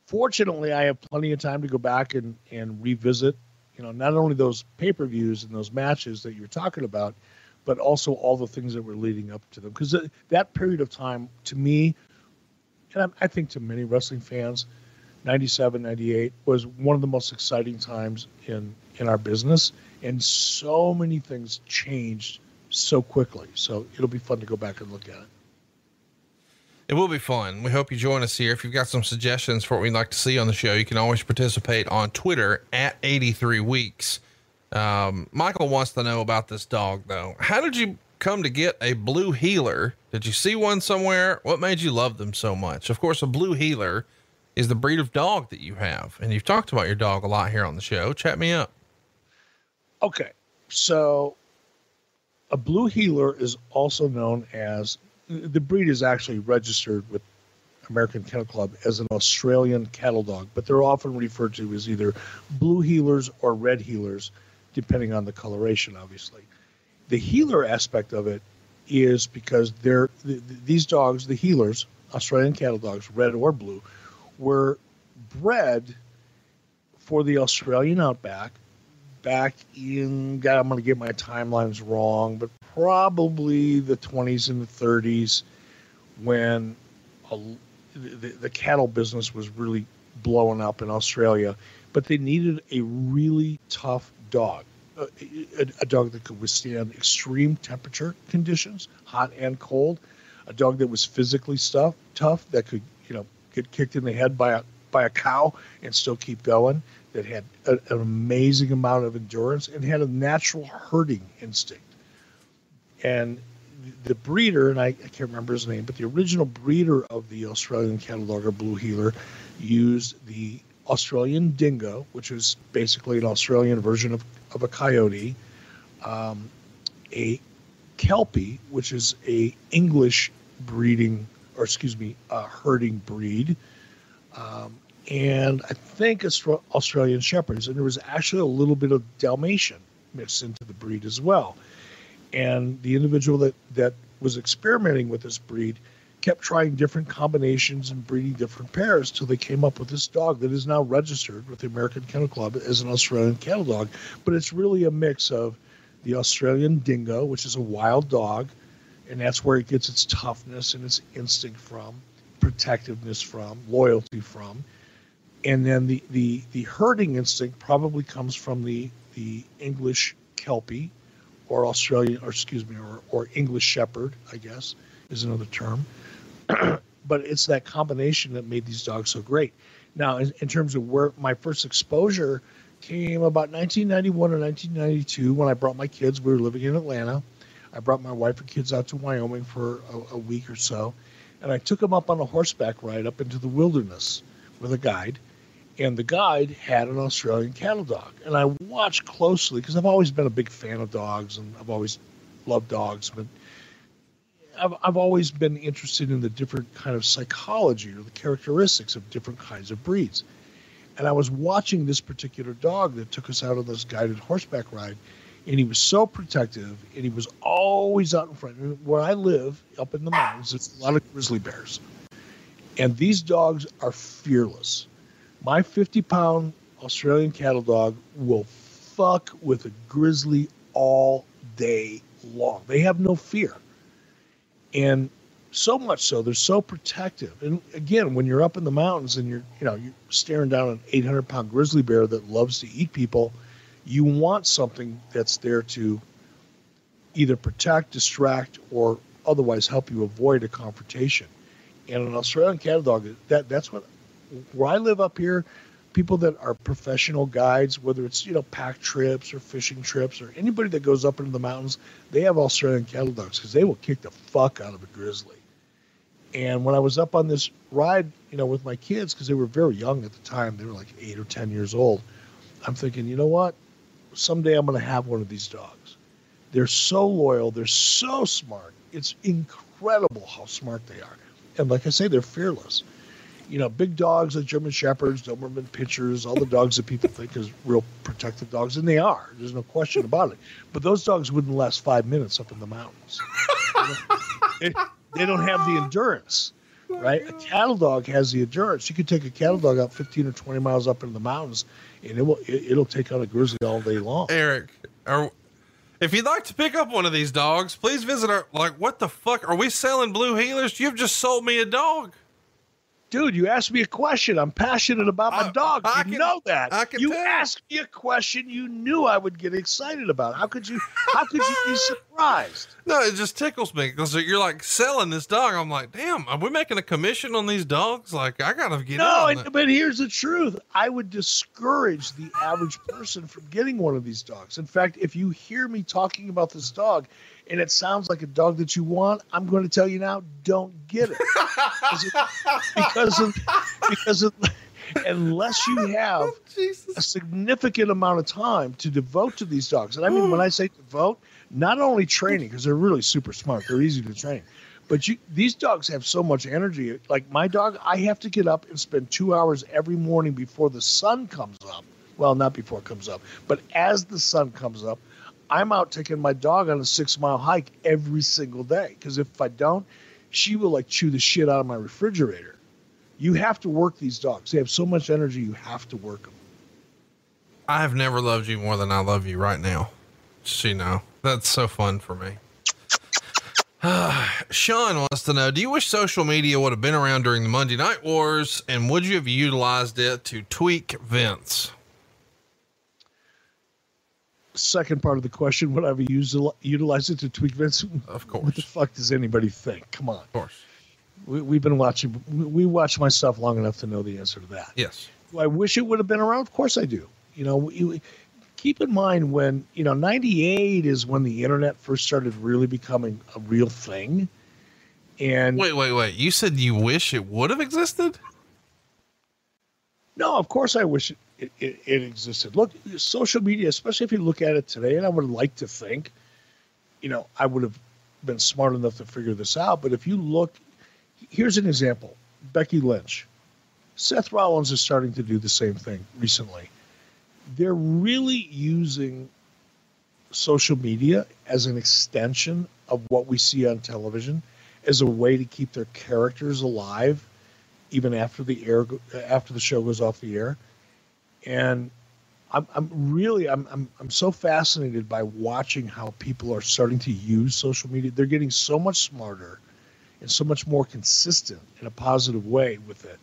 Speaker 2: fortunately I have plenty of time to go back and and revisit, you know, not only those pay-per-views and those matches that you're talking about, but also all the things that were leading up to them because uh, that period of time to me and I think to many wrestling fans 97 98 was one of the most exciting times in in our business and so many things changed so quickly. So it'll be fun to go back and look at it.
Speaker 1: It will be fun. We hope you join us here. If you've got some suggestions for what we'd like to see on the show, you can always participate on Twitter at 83 weeks. Um, Michael wants to know about this dog though. How did you come to get a blue heeler? Did you see one somewhere? What made you love them so much? Of course, a blue heeler is the breed of dog that you have. And you've talked about your dog a lot here on the show. Chat me up.
Speaker 2: Okay, so a blue heeler is also known as the breed is actually registered with American Kennel Club as an Australian cattle dog, but they're often referred to as either blue heelers or red heelers, depending on the coloration, obviously. The heeler aspect of it is because they're th- these dogs, the heelers, Australian cattle dogs, red or blue, were bred for the Australian outback back in, God, I'm going to get my timelines wrong, but probably the 20s and the 30s when a, the, the cattle business was really blowing up in Australia. But they needed a really tough dog, a, a, a dog that could withstand extreme temperature conditions, hot and cold, a dog that was physically stuff, tough, that could, you know, get kicked in the head by a by a cow and still keep going that had a, an amazing amount of endurance and had a natural herding instinct. And the breeder, and I, I, can't remember his name, but the original breeder of the Australian cattle dog or blue heeler used the Australian dingo, which is basically an Australian version of, of a coyote, um, a kelpie, which is a English breeding, or excuse me, a herding breed, um, and I think Australian Shepherds. And there was actually a little bit of Dalmatian mixed into the breed as well. And the individual that, that was experimenting with this breed kept trying different combinations and breeding different pairs till they came up with this dog that is now registered with the American Kennel Club as an Australian cattle dog. But it's really a mix of the Australian dingo, which is a wild dog, and that's where it gets its toughness and its instinct from, protectiveness from, loyalty from and then the, the, the herding instinct probably comes from the, the English Kelpie or Australian, or excuse me, or, or English Shepherd, I guess is another term. but it's that combination that made these dogs so great. Now, in, in terms of where my first exposure came about 1991 or 1992 when I brought my kids, we were living in Atlanta. I brought my wife and kids out to Wyoming for a, a week or so, and I took them up on a horseback ride up into the wilderness with a guide. And the guide had an Australian cattle dog. And I watched closely because I've always been a big fan of dogs and I've always loved dogs, but I've, I've always been interested in the different kind of psychology or the characteristics of different kinds of breeds. And I was watching this particular dog that took us out on this guided horseback ride, and he was so protective, and he was always out in front. And where I live, up in the mountains, there's a lot of grizzly bears, and these dogs are fearless. My 50 pound Australian cattle dog will fuck with a grizzly all day long. They have no fear. And so much so they're so protective and again when you're up in the mountains and you're you know you're staring down an 800 pound grizzly bear that loves to eat people you want something that's there to either protect distract or otherwise help you avoid a confrontation and an australian cattle dog that that's what where i live up here people that are professional guides whether it's you know pack trips or fishing trips or anybody that goes up into the mountains they have australian cattle dogs because they will kick the fuck out of a grizzly and when I was up on this ride, you know, with my kids, because they were very young at the time, they were like eight or 10 years old, I'm thinking, you know what? Someday I'm going to have one of these dogs. They're so loyal. They're so smart. It's incredible how smart they are. And like I say, they're fearless. You know, big dogs like German Shepherds, Doberman Pinschers, all the dogs that people think is real protective dogs, and they are. There's no question about it. But those dogs wouldn't last five minutes up in the mountains. they, they don't have the endurance, right? A cattle dog has the endurance. You could take a cattle dog out 15 or 20 miles up in the mountains, and it will it, will take out a grizzly all day long.
Speaker 3: Eric, are, if you'd like to pick up one of these dogs, please visit our. Like, what the fuck are we selling blue heelers? You've just sold me a dog
Speaker 2: dude, you asked me a question. I'm passionate about my dog. I, you can, know that. I you tell. asked me a question you knew I would get excited about. How could you? How could you be surprised?
Speaker 3: No, it just tickles me because you're like selling this dog. I'm like, damn, are we making a commission on these dogs? Like, I gotta get
Speaker 2: no. And, but here's the truth: I would discourage the average person from getting one of these dogs. In fact, if you hear me talking about this dog and it sounds like a dog that you want, I'm going to tell you now, don't get it. because of, because of, unless you oh, have oh, a significant amount of time to devote to these dogs. And I mean, when I say devote, not only training, because they're really super smart, they're easy to train, but you, these dogs have so much energy. Like my dog, I have to get up and spend two hours every morning before the sun comes up. Well, not before it comes up, but as the sun comes up, I'm out taking my dog on a six mile hike every single day because if I don't, she will like chew the shit out of my refrigerator. You have to work these dogs. They have so much energy. You have to work them.
Speaker 3: I have never loved you more than I love you right now. Just so you know, that's so fun for me. Sean wants to know Do you wish social media would have been around during the Monday Night Wars and would you have utilized it to tweak Vince?
Speaker 2: Second part of the question, would I have used utilize it to tweak Vince?
Speaker 3: Of course.
Speaker 2: What the fuck does anybody think? Come on.
Speaker 3: Of course.
Speaker 2: We, have been watching. We watch my stuff long enough to know the answer to that.
Speaker 3: Yes.
Speaker 2: Do I wish it would have been around? Of course I do. You know, you, keep in mind when you know '98 is when the internet first started really becoming a real thing. And
Speaker 3: wait, wait, wait! You said you wish it would have existed?
Speaker 2: No, of course I wish it, it, it, it, existed. Look, social media, especially if you look at it today, and I would like to think, you know, I would have been smart enough to figure this out. But if you look, here's an example Becky Lynch. Seth Rollins is starting to do the same thing recently. They're really using social media as an extension of what we see on television as a way to keep their characters alive even after the air after the show goes off the air. And I'm, I'm really I'm, I'm I'm so fascinated by watching how people are starting to use social media. They're getting so much smarter and so much more consistent in a positive way with it.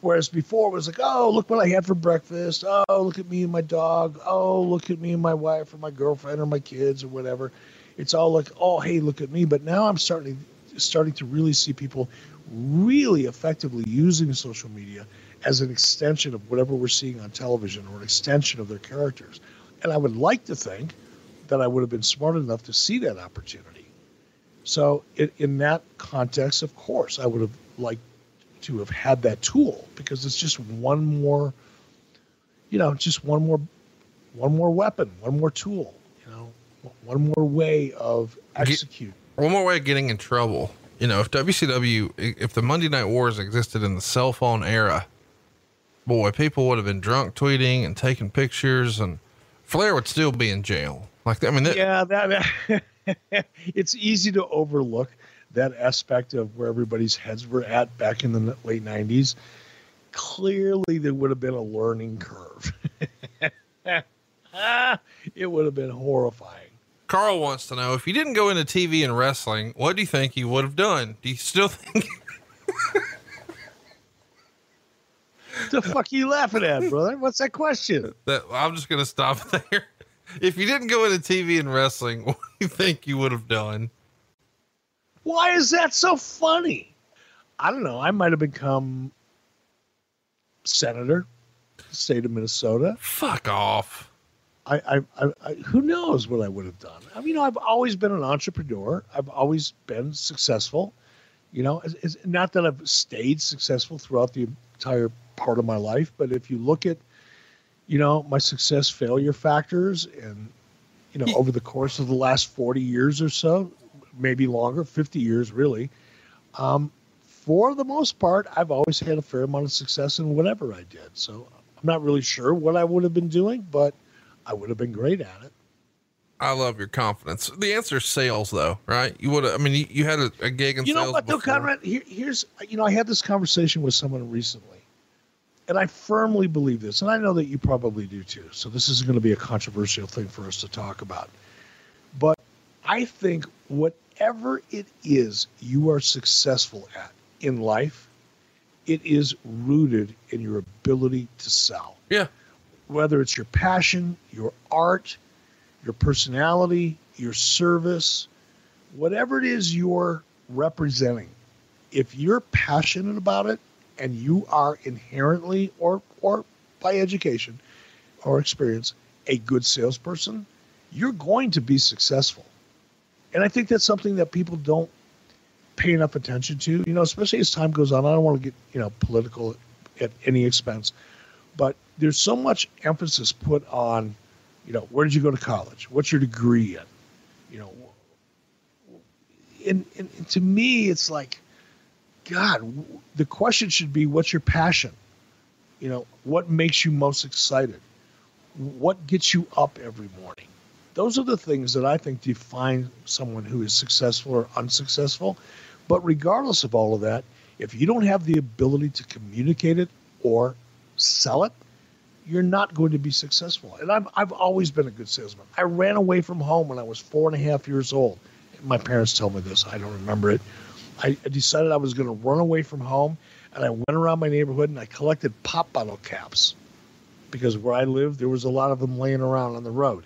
Speaker 2: Whereas before it was like, oh, look what I had for breakfast. Oh, look at me and my dog. Oh, look at me and my wife or my girlfriend or my kids or whatever. It's all like, oh, hey, look at me. But now I'm starting starting to really see people really effectively using social media as an extension of whatever we're seeing on television or an extension of their characters. And I would like to think that I would have been smart enough to see that opportunity. So in, in that context, of course, I would have liked to have had that tool because it's just one more, you know, just one more, one more weapon, one more tool, you know, one more way of execute.
Speaker 1: One more way of getting in trouble. You know, if WCW, if the Monday Night Wars existed in the cell phone era, boy, people would have been drunk tweeting and taking pictures, and Flair would still be in jail. Like, I mean, that,
Speaker 2: yeah, that, that it's easy to overlook that aspect of where everybody's heads were at back in the late 90s. Clearly, there would have been a learning curve. it would have been horrifying.
Speaker 1: Carl wants to know if you didn't go into TV and wrestling, what do you think you would have done? Do you still think?
Speaker 2: the fuck are you laughing at, brother? What's that question?
Speaker 1: That I'm just gonna stop there. If you didn't go into TV and wrestling, what do you think you would have done?
Speaker 2: Why is that so funny? I don't know. I might have become senator, state of Minnesota.
Speaker 1: Fuck off.
Speaker 2: I, I, I, I, who knows what I would have done? I mean, you know, I've always been an entrepreneur. I've always been successful. You know, it's, it's not that I've stayed successful throughout the entire part of my life, but if you look at, you know, my success failure factors and, you know, over the course of the last 40 years or so, maybe longer, 50 years really, um, for the most part, I've always had a fair amount of success in whatever I did. So I'm not really sure what I would have been doing, but I would have been great at it.
Speaker 1: I love your confidence. The answer is sales, though, right? You would, I mean, you, you had a, a gig in
Speaker 2: you
Speaker 1: sales.
Speaker 2: know what, though, Conrad? Here, here's you know, I had this conversation with someone recently, and I firmly believe this, and I know that you probably do too. So this is going to be a controversial thing for us to talk about, but I think whatever it is you are successful at in life, it is rooted in your ability to sell.
Speaker 1: Yeah.
Speaker 2: Whether it's your passion, your art, your personality, your service, whatever it is you're representing, if you're passionate about it and you are inherently or or by education or experience a good salesperson, you're going to be successful. And I think that's something that people don't pay enough attention to, you know, especially as time goes on. I don't want to get, you know, political at any expense, but there's so much emphasis put on, you know, where did you go to college? What's your degree in? You know, and, and, and to me, it's like, God, the question should be, what's your passion? You know, what makes you most excited? What gets you up every morning? Those are the things that I think define someone who is successful or unsuccessful. But regardless of all of that, if you don't have the ability to communicate it or sell it, you're not going to be successful. And I've, I've always been a good salesman. I ran away from home when I was four and a half years old. My parents tell me this, I don't remember it. I, I decided I was going to run away from home, and I went around my neighborhood and I collected pop bottle caps because where I lived, there was a lot of them laying around on the road.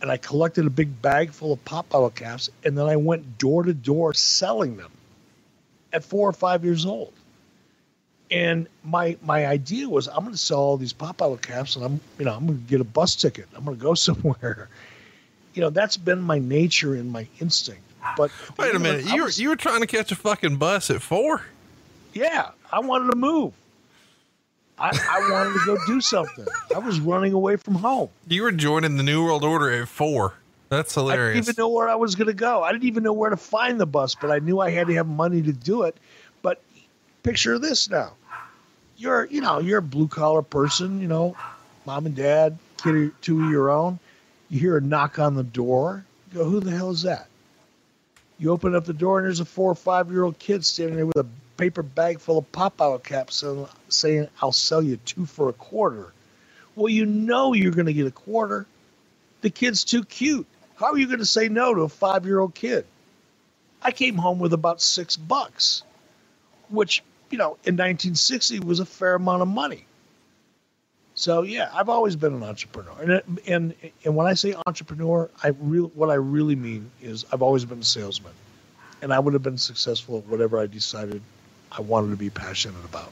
Speaker 2: And I collected a big bag full of pop bottle caps, and then I went door to door selling them at four or five years old. And my my idea was I'm going to sell all these pop bottle caps, and I'm you know I'm going to get a bus ticket. I'm going to go somewhere. You know that's been my nature and my instinct. But
Speaker 1: wait a minute, you were you were trying to catch a fucking bus at four?
Speaker 2: Yeah, I wanted to move. I, I wanted to go do something. I was running away from home.
Speaker 1: You were joining the New World Order at four. That's hilarious.
Speaker 2: I didn't even know where I was going to go. I didn't even know where to find the bus, but I knew I had to have money to do it. Picture this now. You're, you know, you're a blue collar person, you know, mom and dad, kid or two of your own. You hear a knock on the door. You go, who the hell is that? You open up the door and there's a four or five year old kid standing there with a paper bag full of pop bottle caps and saying, I'll sell you two for a quarter. Well, you know you're going to get a quarter. The kid's too cute. How are you going to say no to a five year old kid? I came home with about six bucks, which, you know, in 1960 was a fair amount of money. So yeah, I've always been an entrepreneur, and and and when I say entrepreneur, I real what I really mean is I've always been a salesman, and I would have been successful at whatever I decided I wanted to be passionate about.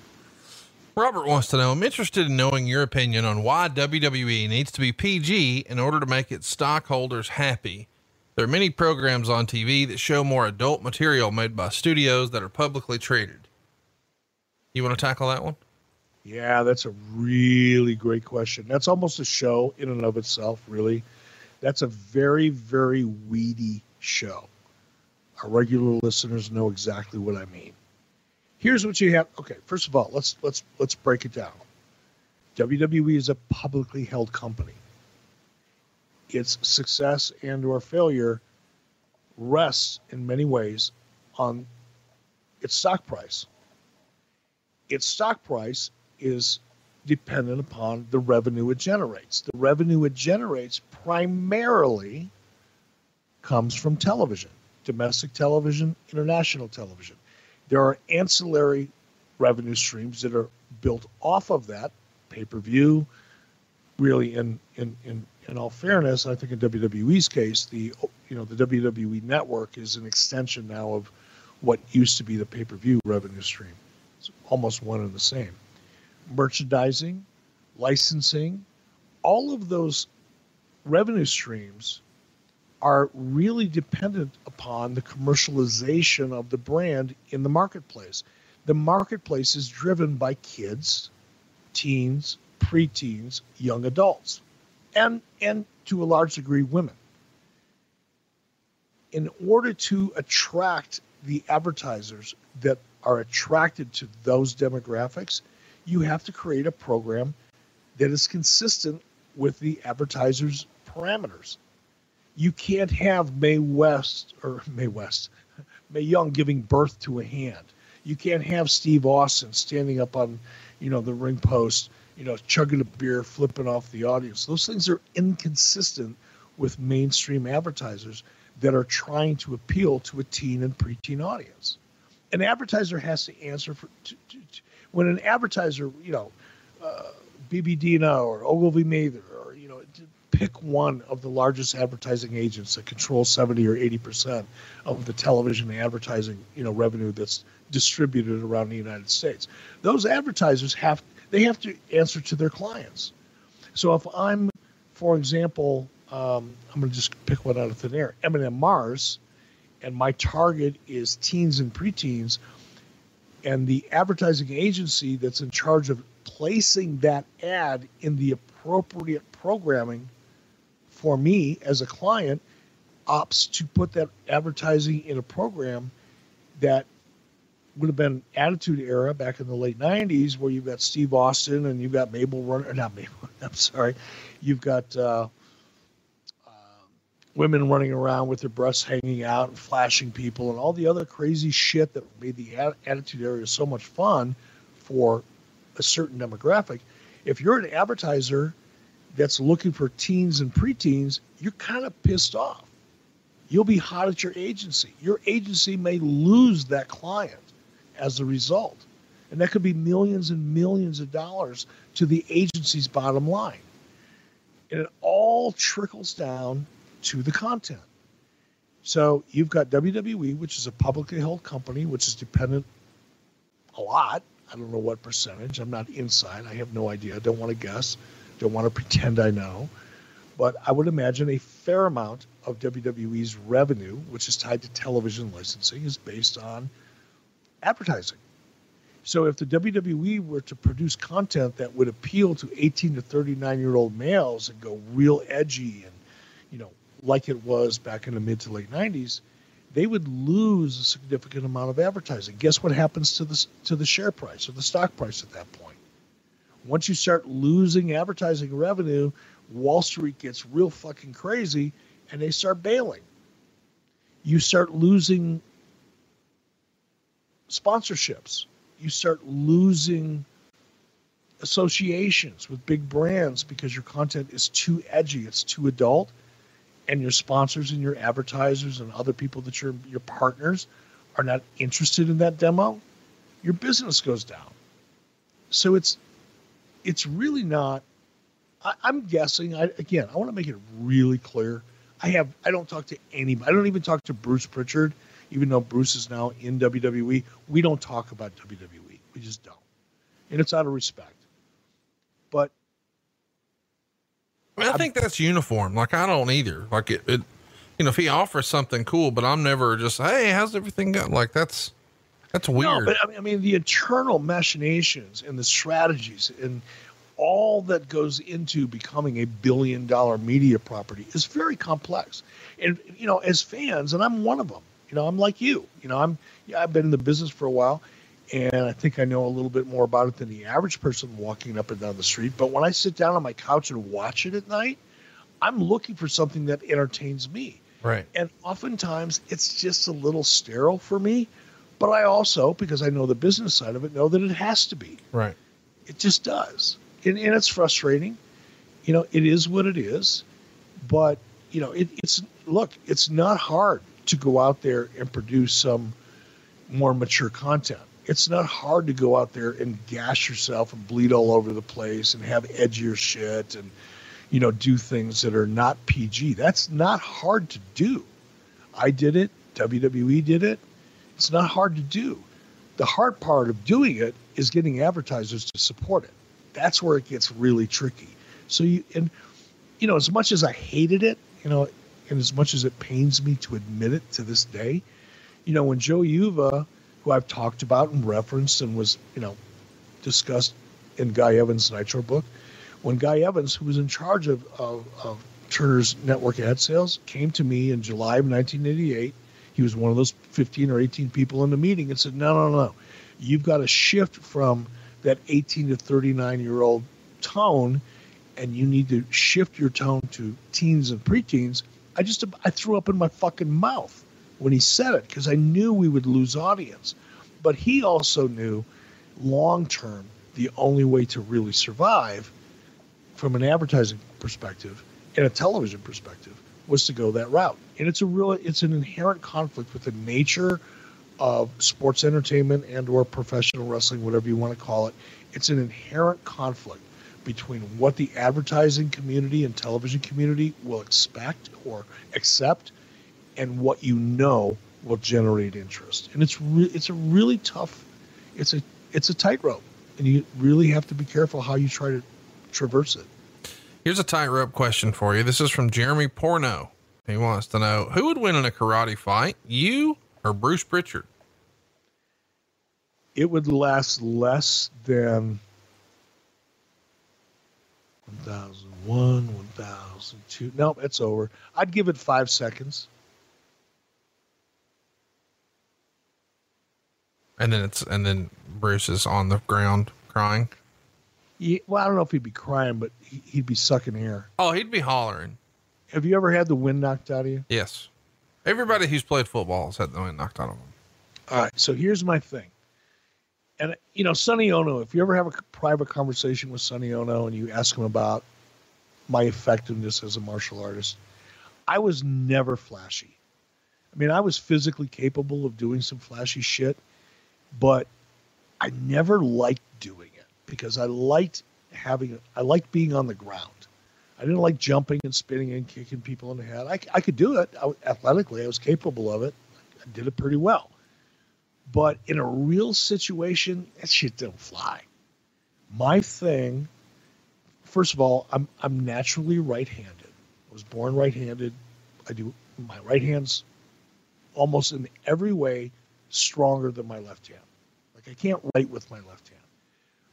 Speaker 1: Robert wants to know I'm interested in knowing your opinion on why WWE needs to be PG in order to make its stockholders happy. There are many programs on TV that show more adult material made by studios that are publicly traded. You want to tackle that one?
Speaker 2: Yeah, that's a really great question. That's almost a show in and of itself, really. That's a very, very weedy show. Our regular listeners know exactly what I mean. Here's what you have. Okay, first of all, let's let's let's break it down. WWE is a publicly held company. Its success and or failure rests in many ways on its stock price. Its stock price is dependent upon the revenue it generates. The revenue it generates primarily comes from television, domestic television, international television. There are ancillary revenue streams that are built off of that pay per view. Really, in, in, in, in all fairness, I think in WWE's case, the you know the WWE network is an extension now of what used to be the pay per view revenue stream. Almost one and the same merchandising, licensing, all of those revenue streams are really dependent upon the commercialization of the brand in the marketplace. The marketplace is driven by kids, teens, preteens, young adults, and and to a large degree women. In order to attract the advertisers that are attracted to those demographics, you have to create a program that is consistent with the advertiser's parameters. You can't have Mae West or Mae West, Mae Young giving birth to a hand. You can't have Steve Austin standing up on, you know, the ring post, you know, chugging a beer, flipping off the audience. Those things are inconsistent with mainstream advertisers that are trying to appeal to a teen and preteen audience. An advertiser has to answer for to, to, when an advertiser, you know, uh, BB or Ogilvy Mather, or you know, pick one of the largest advertising agents that control 70 or 80 percent of the television advertising, you know, revenue that's distributed around the United States. Those advertisers have they have to answer to their clients. So if I'm, for example, um, I'm going to just pick one out of thin air, M&M Mars, and my target is teens and preteens and the advertising agency that's in charge of placing that ad in the appropriate programming for me as a client opts to put that advertising in a program that would have been attitude era back in the late 90s where you've got steve austin and you've got mabel runner not mabel i'm sorry. You've got uh, women running around with their breasts hanging out and flashing people and all the other crazy shit that made the attitude era so much fun for a certain demographic. If you're an advertiser that's looking for teens and preteens, you're kind of pissed off. You'll be hot at your agency. Your agency may lose that client as a result. And that could be millions and millions of dollars to the agency's bottom line. And it all trickles down to the content. So you've got WWE, which is a publicly held company, which is dependent a lot. I don't know what percentage. I'm not inside. I have no idea. I don't want to guess. Don't want to pretend I know. But I would imagine a fair amount of WWE's revenue, which is tied to television licensing, is based on advertising. So if the WWE were to produce content that would appeal to 18 to 39 year old males and go real edgy and, you know, like it was back in the mid to late 90s, they would lose a significant amount of advertising. Guess what happens to the to the share price or the stock price at that point? Once you start losing advertising revenue, Wall Street gets real fucking crazy and they start bailing. You start losing sponsorships. You start losing associations with big brands because your content is too edgy, it's too adult, and your sponsors and your advertisers and other people that your your partners are not interested in that demo, your business goes down. So it's it's really not. I, am guessing. I, again, I want to make it really clear. I have I don't talk to anybody. I don't even talk to Bruce Pritchard, even though Bruce is now in WWE. We don't talk about WWE. We just don't, and it's out of respect. But
Speaker 1: I, mean, I think that's uniform. Like I don't either. Like it, it you know, if he offers something cool, but I'm never just, hey, how's everything going? Like that's that's weird.
Speaker 2: No, but I mean, I mean, the internal machinations and the strategies and all that goes into becoming a billion dollar media property is very complex. And you know, as fans, and I'm one of them. You know, I'm like you. You know, I'm yeah, I've been in the business for a while, and I think I know a little bit more about it than the average person walking up and down the street. But when I sit down on my couch and watch it at night, I'm looking for something that entertains me.
Speaker 1: right.
Speaker 2: And oftentimes it's just a little sterile for me. But I also, because I know the business side of it, know that it has to be.
Speaker 1: Right.
Speaker 2: It just does. And, and it's frustrating. You know, it is what it is. But, you know, it, it's, look, it's not hard to go out there and produce some more mature content. It's not hard to go out there and gash yourself and bleed all over the place and have edgier shit and, you know, do things that are not PG. That's not hard to do. I did it. WWE did it. It's not hard to do. The hard part of doing it is getting advertisers to support it. That's where it gets really tricky. So you and you know, as much as I hated it, you know, and as much as it pains me to admit it to this day, you know, when Joe Uva, who I've talked about and referenced and was, you know, discussed in Guy Evans' Nitro book, when Guy Evans, who was in charge of, of, of Turner's network ad sales, came to me in July of 1988, he was one of those 15 or 18 people in the meeting and said, No, no, no. You've got to shift from that 18 to 39 year old tone and you need to shift your tone to teens and preteens. I just I threw up in my fucking mouth when he said it because I knew we would lose audience. But he also knew long term the only way to really survive from an advertising perspective and a television perspective was to go that route. And it's a real it's an inherent conflict with the nature of sports entertainment and or professional wrestling, whatever you want to call it. It's an inherent conflict between what the advertising community and television community will expect or accept and what you know will generate interest. And it's re- it's a really tough it's a it's a tightrope and you really have to be careful how you try to traverse it.
Speaker 1: Here's a tightrope question for you. This is from Jeremy Porno. He wants to know who would win in a karate fight, you or Bruce Pritchard?
Speaker 2: It would last less than 1001, 1002. Nope, it's over. I'd give it five seconds.
Speaker 1: And then it's and then Bruce is on the ground crying.
Speaker 2: Yeah, well, I don't know if he'd be crying, but he- he'd be sucking air.
Speaker 1: Oh, he'd be hollering.
Speaker 2: Have you ever had the wind knocked out of you?
Speaker 1: Yes. Everybody who's played football has had the wind knocked out of them.
Speaker 2: All right, so here's my thing. And you know, Sonny Onoo, if you ever have a private conversation with Sonny Onoo and you ask him about my effectiveness as a martial artist, I was never flashy. I mean, I was physically capable of doing some flashy shit, but I never liked doing it because I liked having I liked being on the ground. I didn't like jumping and spinning and kicking people in the head. I, I could do it I, athletically. I was capable of it. I did it pretty well. But in a real situation, that shit don't fly. My thing, first of all, I'm I'm naturally right-handed. I was born right-handed. I do my right hand's almost in every way stronger than my left hand. Like I can't write with my left hand.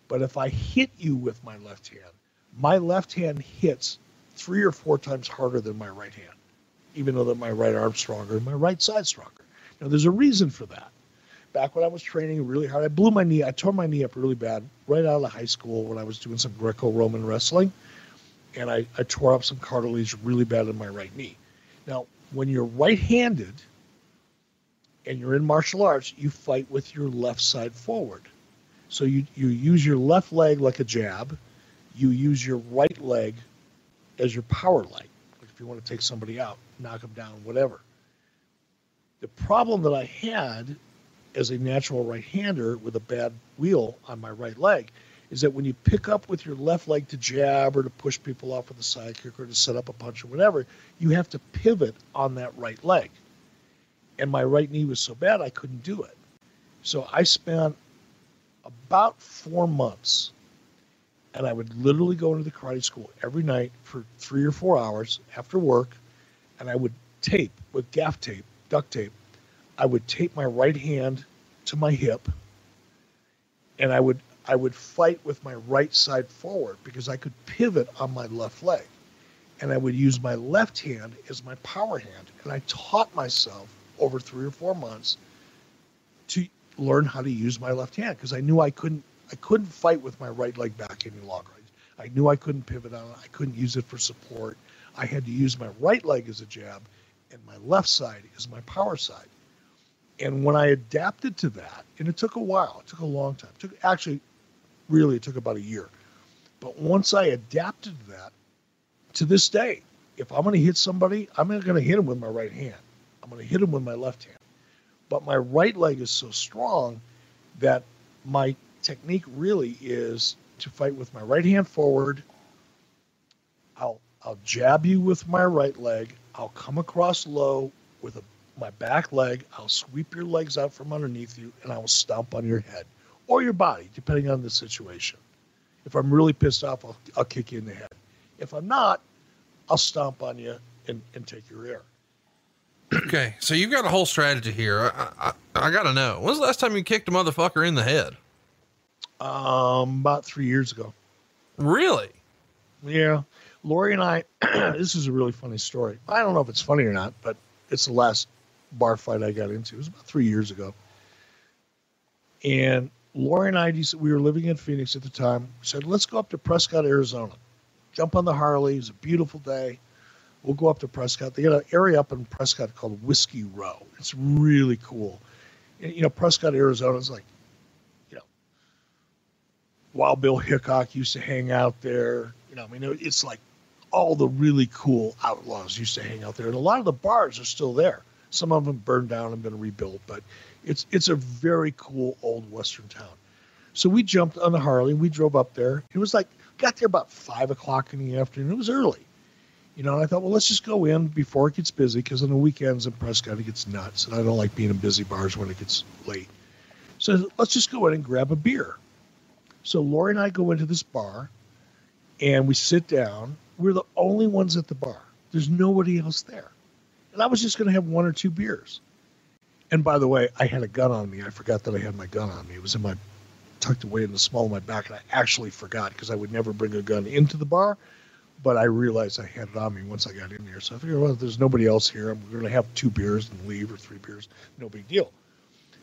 Speaker 2: But if I hit you with my left hand, my left hand hits three or four times harder than my right hand, even though that my right arm's stronger and my right side's stronger. Now there's a reason for that. Back when I was training really hard, I blew my knee. I tore my knee up really bad right out of high school when I was doing some Greco-Roman wrestling, and I, I tore up some cartilage really bad in my right knee. Now, when you're right-handed and you're in martial arts, you fight with your left side forward. So you, you use your left leg like a jab. You use your right leg as your power leg. Like if you want to take somebody out, knock them down, whatever. The problem that I had as a natural right-hander with a bad wheel on my right leg is that when you pick up with your left leg to jab or to push people off with a side kick or to set up a punch or whatever, you have to pivot on that right leg. And my right knee was so bad I couldn't do it. So I spent about four months and I would literally go into the karate school every night for three or four hours after work and I would tape, with gaff tape, duct tape, I would tape my right hand to my hip and I would I would fight with my right side forward because I could pivot on my left leg. And I would use my left hand as my power hand. And I taught myself over three or four months to learn how to use my left hand because I knew I couldn't I couldn't fight with my right leg back any longer. I knew I couldn't pivot on it. I couldn't use it for support. I had to use my right leg as a jab and my left side is my power side. And when I adapted to that, and it took a while, it took a long time. It took actually really it took about a year. But once I adapted to that, to this day, if I'm going to hit somebody, I'm going to hit them with my right hand. I'm going to hit him with my left hand. But my right leg is so strong that my technique really is to fight with my right hand forward. I'll I'll jab you with my right leg. I'll come across low with a, my back leg. I'll sweep your legs out from underneath you, and I will stomp on your head or your body, depending on the situation. If I'm really pissed off, I'll, I'll kick you in the head. If I'm not, I'll stomp on you and, and take your air.
Speaker 1: Okay, so you've got a whole strategy here. I, I, I got to know. When's the last time you kicked a motherfucker in the head?
Speaker 2: Um, about three years ago.
Speaker 1: Really?
Speaker 2: Yeah. Lori and I, this is a really funny story. I don't know if it's funny or not, but it's the last bar fight I got into. It was about three years ago. And Lori and I, we were living in Phoenix at the time, said, let's go up to Prescott, Arizona. Jump on the Harley. It's a beautiful day. We'll go up to Prescott. They got an area up in Prescott called Whiskey Row. It's really cool. And, you know, Prescott, Arizona is like, you know, Wild Bill Hickok used to hang out there. You know, I mean, it's like all the really cool outlaws used to hang out there. And a lot of the bars are still there. Some of them burned down and been rebuilt, but it's it's a very cool old western town. So we jumped on the Harley. We drove up there. It was like got there about five o'clock in the afternoon. It was early, you know. I thought, well, let's just go in before it gets busy because on the weekends in Prescott it gets nuts, and I don't like being in busy bars when it gets late. So let's just go in and grab a beer. So Lori and I go into this bar, and we sit down. We're the only ones at the bar. There's nobody else there, and I was just going to have one or two beers. And by the way, I had a gun on me. I forgot that I had my gun on me. It was in my tucked away in the small of my back, and I actually forgot because I would never bring a gun into the bar. But I realized I had it on me once I got in there. So I figured, well, there's nobody else here, I'm going to have two beers and leave, or three beers. No big deal.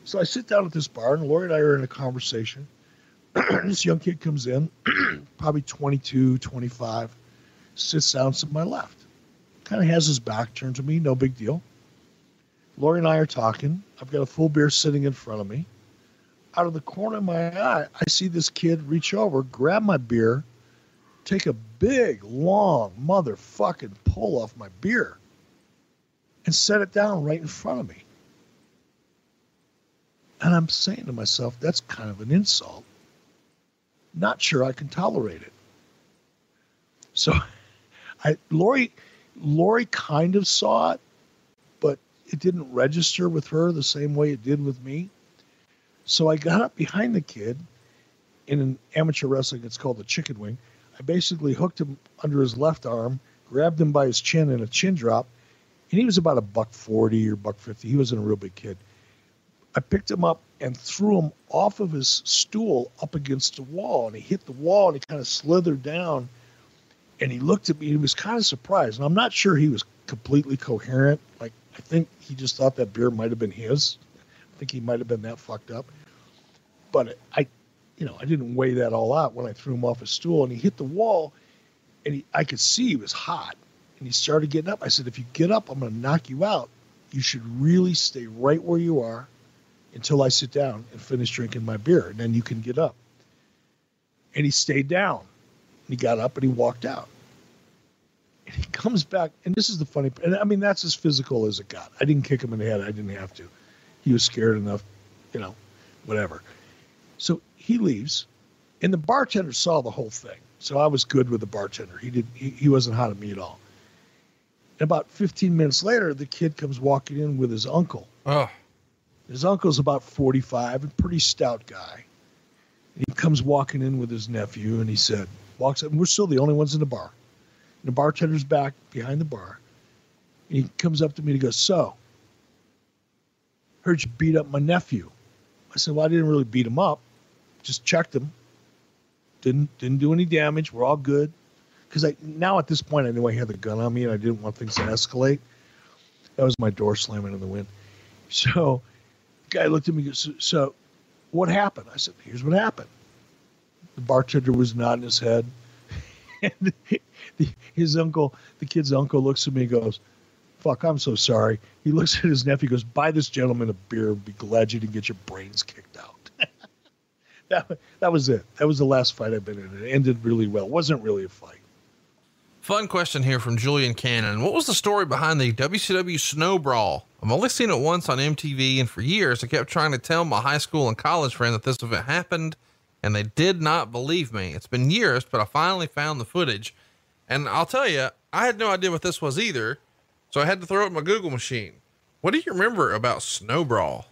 Speaker 2: So I sit down at this bar, and Lori and I are in a conversation. this young kid comes in, probably 22, 25, sits down to my left. Kind of has his back turned to me, no big deal. Lori and I are talking. I've got a full beer sitting in front of me. Out of the corner of my eye, I see this kid reach over, grab my beer, take a big, long motherfucking pull off my beer, and set it down right in front of me. And I'm saying to myself, that's kind of an insult. Not sure I can tolerate it. So I Lori Lori kind of saw it, but it didn't register with her the same way it did with me. So I got up behind the kid in an amateur wrestling, it's called the chicken wing. I basically hooked him under his left arm, grabbed him by his chin in a chin drop, and he was about a buck 40 or buck 50. He wasn't a real big kid. I picked him up and threw him off of his stool up against the wall, and he hit the wall and he kind of slithered down. And he looked at me. He was kind of surprised, and I'm not sure he was completely coherent. Like I think he just thought that beer might have been his. I think he might have been that fucked up. But I, you know, I didn't weigh that all out when I threw him off his stool, and he hit the wall, and he, I could see he was hot, and he started getting up. I said, "If you get up, I'm going to knock you out. You should really stay right where you are." until I sit down and finish drinking my beer, and then you can get up. And he stayed down. And he got up and he walked out. And he comes back, and this is the funny. And I mean, that's as physical as it got. I didn't kick him in the head. I didn't have to. He was scared enough, you know, whatever. So he leaves, and the bartender saw the whole thing. So I was good with the bartender. He did. He, he wasn't hot on me at all. And about 15 minutes later, the kid comes walking in with his uncle.
Speaker 1: Oh,
Speaker 2: his uncle's about 45, a pretty stout guy. And he comes walking in with his nephew, and he said, walks up, and we're still the only ones in the bar. And the bartender's back behind the bar. And he comes up to me and he goes, So, heard you beat up my nephew. I said, Well, I didn't really beat him up, just checked him. Didn't didn't do any damage. We're all good. Because I now at this point I knew I had the gun on me and I didn't want things to escalate. That was my door slamming in the wind. So the guy looked at me goes, so, so what happened? I said, Here's what happened. The bartender was nodding his head. and the, his uncle, the kid's uncle, looks at me and goes, Fuck, I'm so sorry. He looks at his nephew, goes, Buy this gentleman a beer. Be glad you didn't get your brains kicked out. that, that was it. That was the last fight I've been in. It ended really well. It wasn't really a fight.
Speaker 1: Fun question here from Julian Cannon. What was the story behind the WCW Snow Brawl? I've only seen it once on MTV, and for years I kept trying to tell my high school and college friends that this event happened, and they did not believe me. It's been years, but I finally found the footage. And I'll tell you, I had no idea what this was either, so I had to throw in my Google machine. What do you remember about Snow Brawl?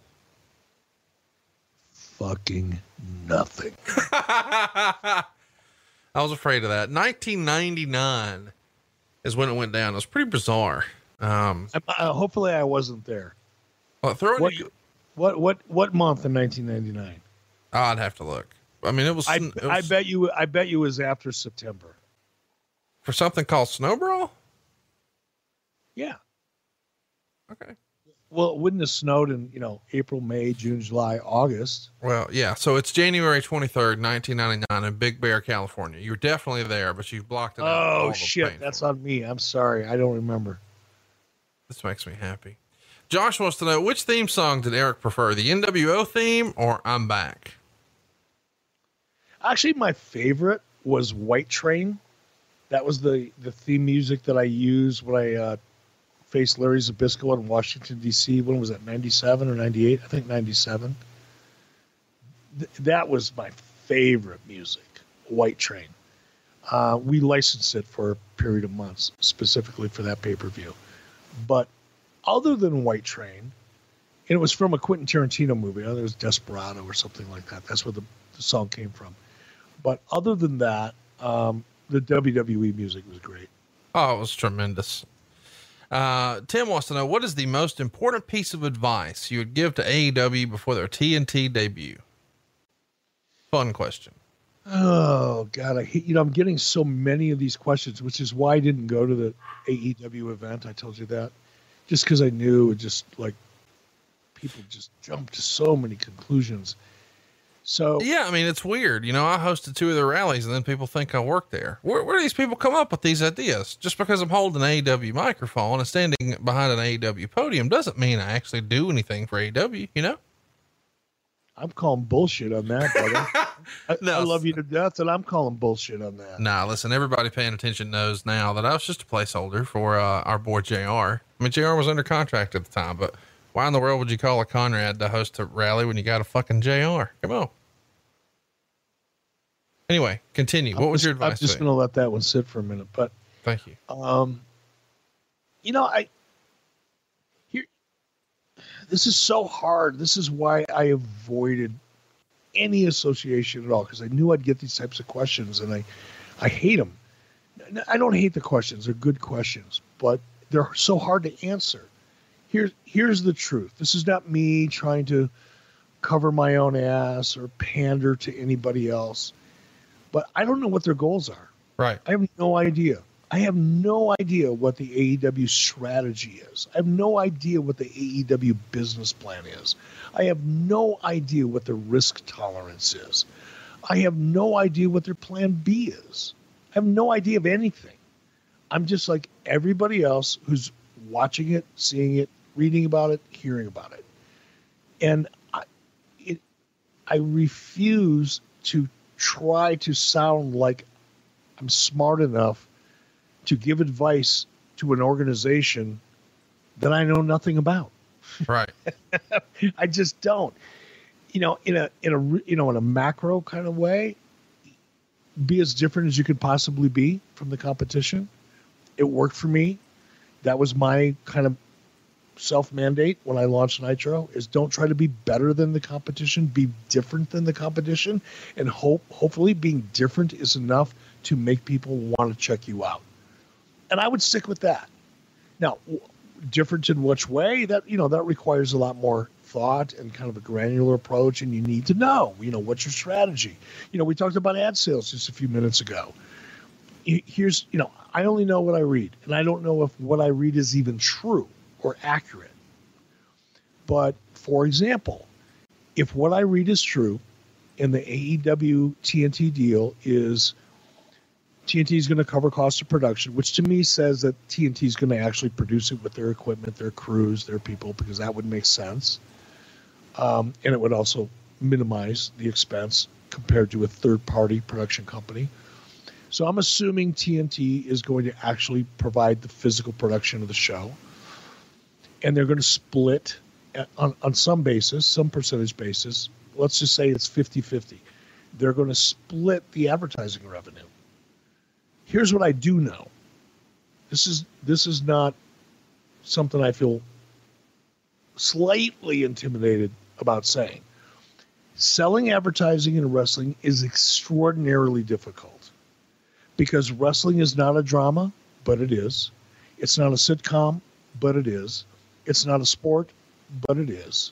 Speaker 2: Fucking nothing.
Speaker 1: I was afraid of that. 1999 is when it went down. It was pretty bizarre. Um,
Speaker 2: uh, hopefully, I wasn't there.
Speaker 1: well, throw.
Speaker 2: What,
Speaker 1: in-
Speaker 2: what, what, what month in 1999?
Speaker 1: I'd have to look. I mean, it was,
Speaker 2: I,
Speaker 1: it was
Speaker 2: I bet you. I bet you it was after September.
Speaker 1: for something called Snow Brawl.
Speaker 2: Yeah.
Speaker 1: Okay.
Speaker 2: Well, it wouldn't have snowed in you know April, May, June, July, August.
Speaker 1: Well, yeah. So it's January 23rd, 1999 in Big Bear, California. You're definitely there, but you've blocked it out.
Speaker 2: Oh shit, that's on me. I'm sorry. I don't remember.
Speaker 1: This makes me happy. Josh wants to know which theme song did Eric prefer, the NWO theme or I'm Back?
Speaker 2: Actually, my favorite was White Train. That was the the theme music that I used when I uh, faced Larry Zbyszko in Washington D.C. When was that? Ninety seven or ninety eight? I think ninety seven. Th- that was my favorite music. White Train. Uh, we licensed it for a period of months, specifically for that pay per view. But other than White Train, and it was from a Quentin Tarantino movie. I think it was Desperado or something like that. That's where the, the song came from. But other than that, um, the WWE music was great.
Speaker 1: Oh, it was tremendous. Uh, Tim wants to know what is the most important piece of advice you would give to AEW before their TNT debut? Fun question.
Speaker 2: Oh God, I you know I'm getting so many of these questions, which is why I didn't go to the AEW event. I told you that, just because I knew it just like people just jump to so many conclusions. So
Speaker 1: Yeah, I mean, it's weird. You know, I hosted two of their rallies and then people think I work there. Where, where do these people come up with these ideas? Just because I'm holding an AEW microphone and standing behind an AEW podium doesn't mean I actually do anything for AEW, you know?
Speaker 2: I'm calling bullshit on that, brother. I, I love you to death, and I'm calling bullshit on that.
Speaker 1: Nah, listen, everybody paying attention knows now that I was just a placeholder for uh, our boy JR. I mean, JR was under contract at the time, but why in the world would you call a Conrad to host a rally when you got a fucking JR? Come on. Anyway, continue. What was your advice?
Speaker 2: I'm
Speaker 1: just
Speaker 2: going to let that one sit for a minute, but
Speaker 1: Thank you.
Speaker 2: Um, you know, I here. This is so hard. This is why I avoided any association at all because I knew I'd get these types of questions, and I, I hate them. I don't hate the questions; they're good questions, but they're so hard to answer. Here's here's the truth. This is not me trying to cover my own ass or pander to anybody else, but I don't know what their goals are.
Speaker 1: Right.
Speaker 2: I have no idea. I have no idea what the AEW strategy is. I have no idea what the AEW business plan is. I have no idea what their risk tolerance is. I have no idea what their plan B is. I have no idea of anything. I'm just like everybody else who's watching it, seeing it, reading about it, hearing about it. And I, it, I refuse to try to sound like I'm smart enough to give advice to an organization that I know nothing about.
Speaker 1: Right.
Speaker 2: I just don't. You know, in a in a you know in a macro kind of way, be as different as you could possibly be from the competition. It worked for me. That was my kind of self mandate when I launched Nitro is don't try to be better than the competition, be different than the competition, and hope hopefully being different is enough to make people want to check you out. And I would stick with that. Now, different in which way that you know that requires a lot more thought and kind of a granular approach and you need to know you know what's your strategy you know we talked about ad sales just a few minutes ago here's you know i only know what i read and i don't know if what i read is even true or accurate but for example if what i read is true and the aew tnt deal is TNT is going to cover cost of production, which to me says that TNT is going to actually produce it with their equipment, their crews, their people, because that would make sense. Um, and it would also minimize the expense compared to a third party production company. So I'm assuming TNT is going to actually provide the physical production of the show. And they're going to split on, on some basis, some percentage basis. Let's just say it's 50 50. They're going to split the advertising revenue here's what I do know. This is this is not something I feel slightly intimidated about saying. Selling advertising in wrestling is extraordinarily difficult because wrestling is not a drama, but it is. It's not a sitcom, but it is. It's not a sport, but it is.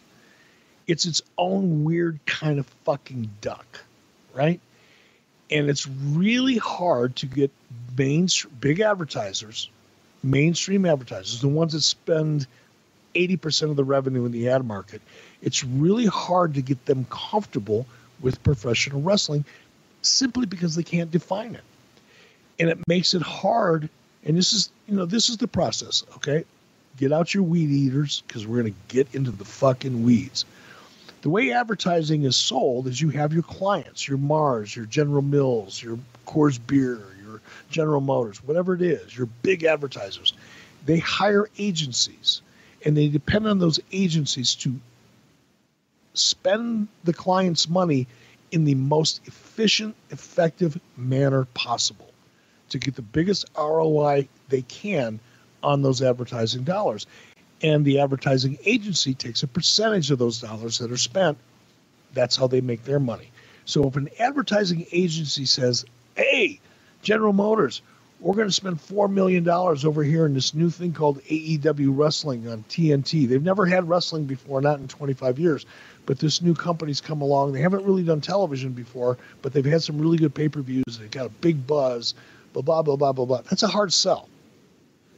Speaker 2: It's its own weird kind of fucking duck, right? and it's really hard to get main big advertisers, mainstream advertisers, the ones that spend 80% of the revenue in the ad market. It's really hard to get them comfortable with professional wrestling simply because they can't define it. And it makes it hard. And this is, you know, this is the process, okay? Get out your weed eaters because we're going to get into the fucking weeds. The way advertising is sold is you have your clients, your Mars, your General Mills, your Coors Beer, your General Motors, whatever it is, your big advertisers. They hire agencies and they depend on those agencies to spend the client's money in the most efficient, effective manner possible to get the biggest ROI they can on those advertising dollars and the advertising agency takes a percentage of those dollars that are spent. That's how they make their money. So if an advertising agency says, "Hey, General Motors, we're going to spend $4 million over here in this new thing called AEW Wrestling on TNT. They've never had wrestling before, not in 25 years, but this new company's come along. They haven't really done television before, but they've had some really good pay per views. They've got a big buzz, blah, blah, blah, blah, blah, blah. That's a hard sell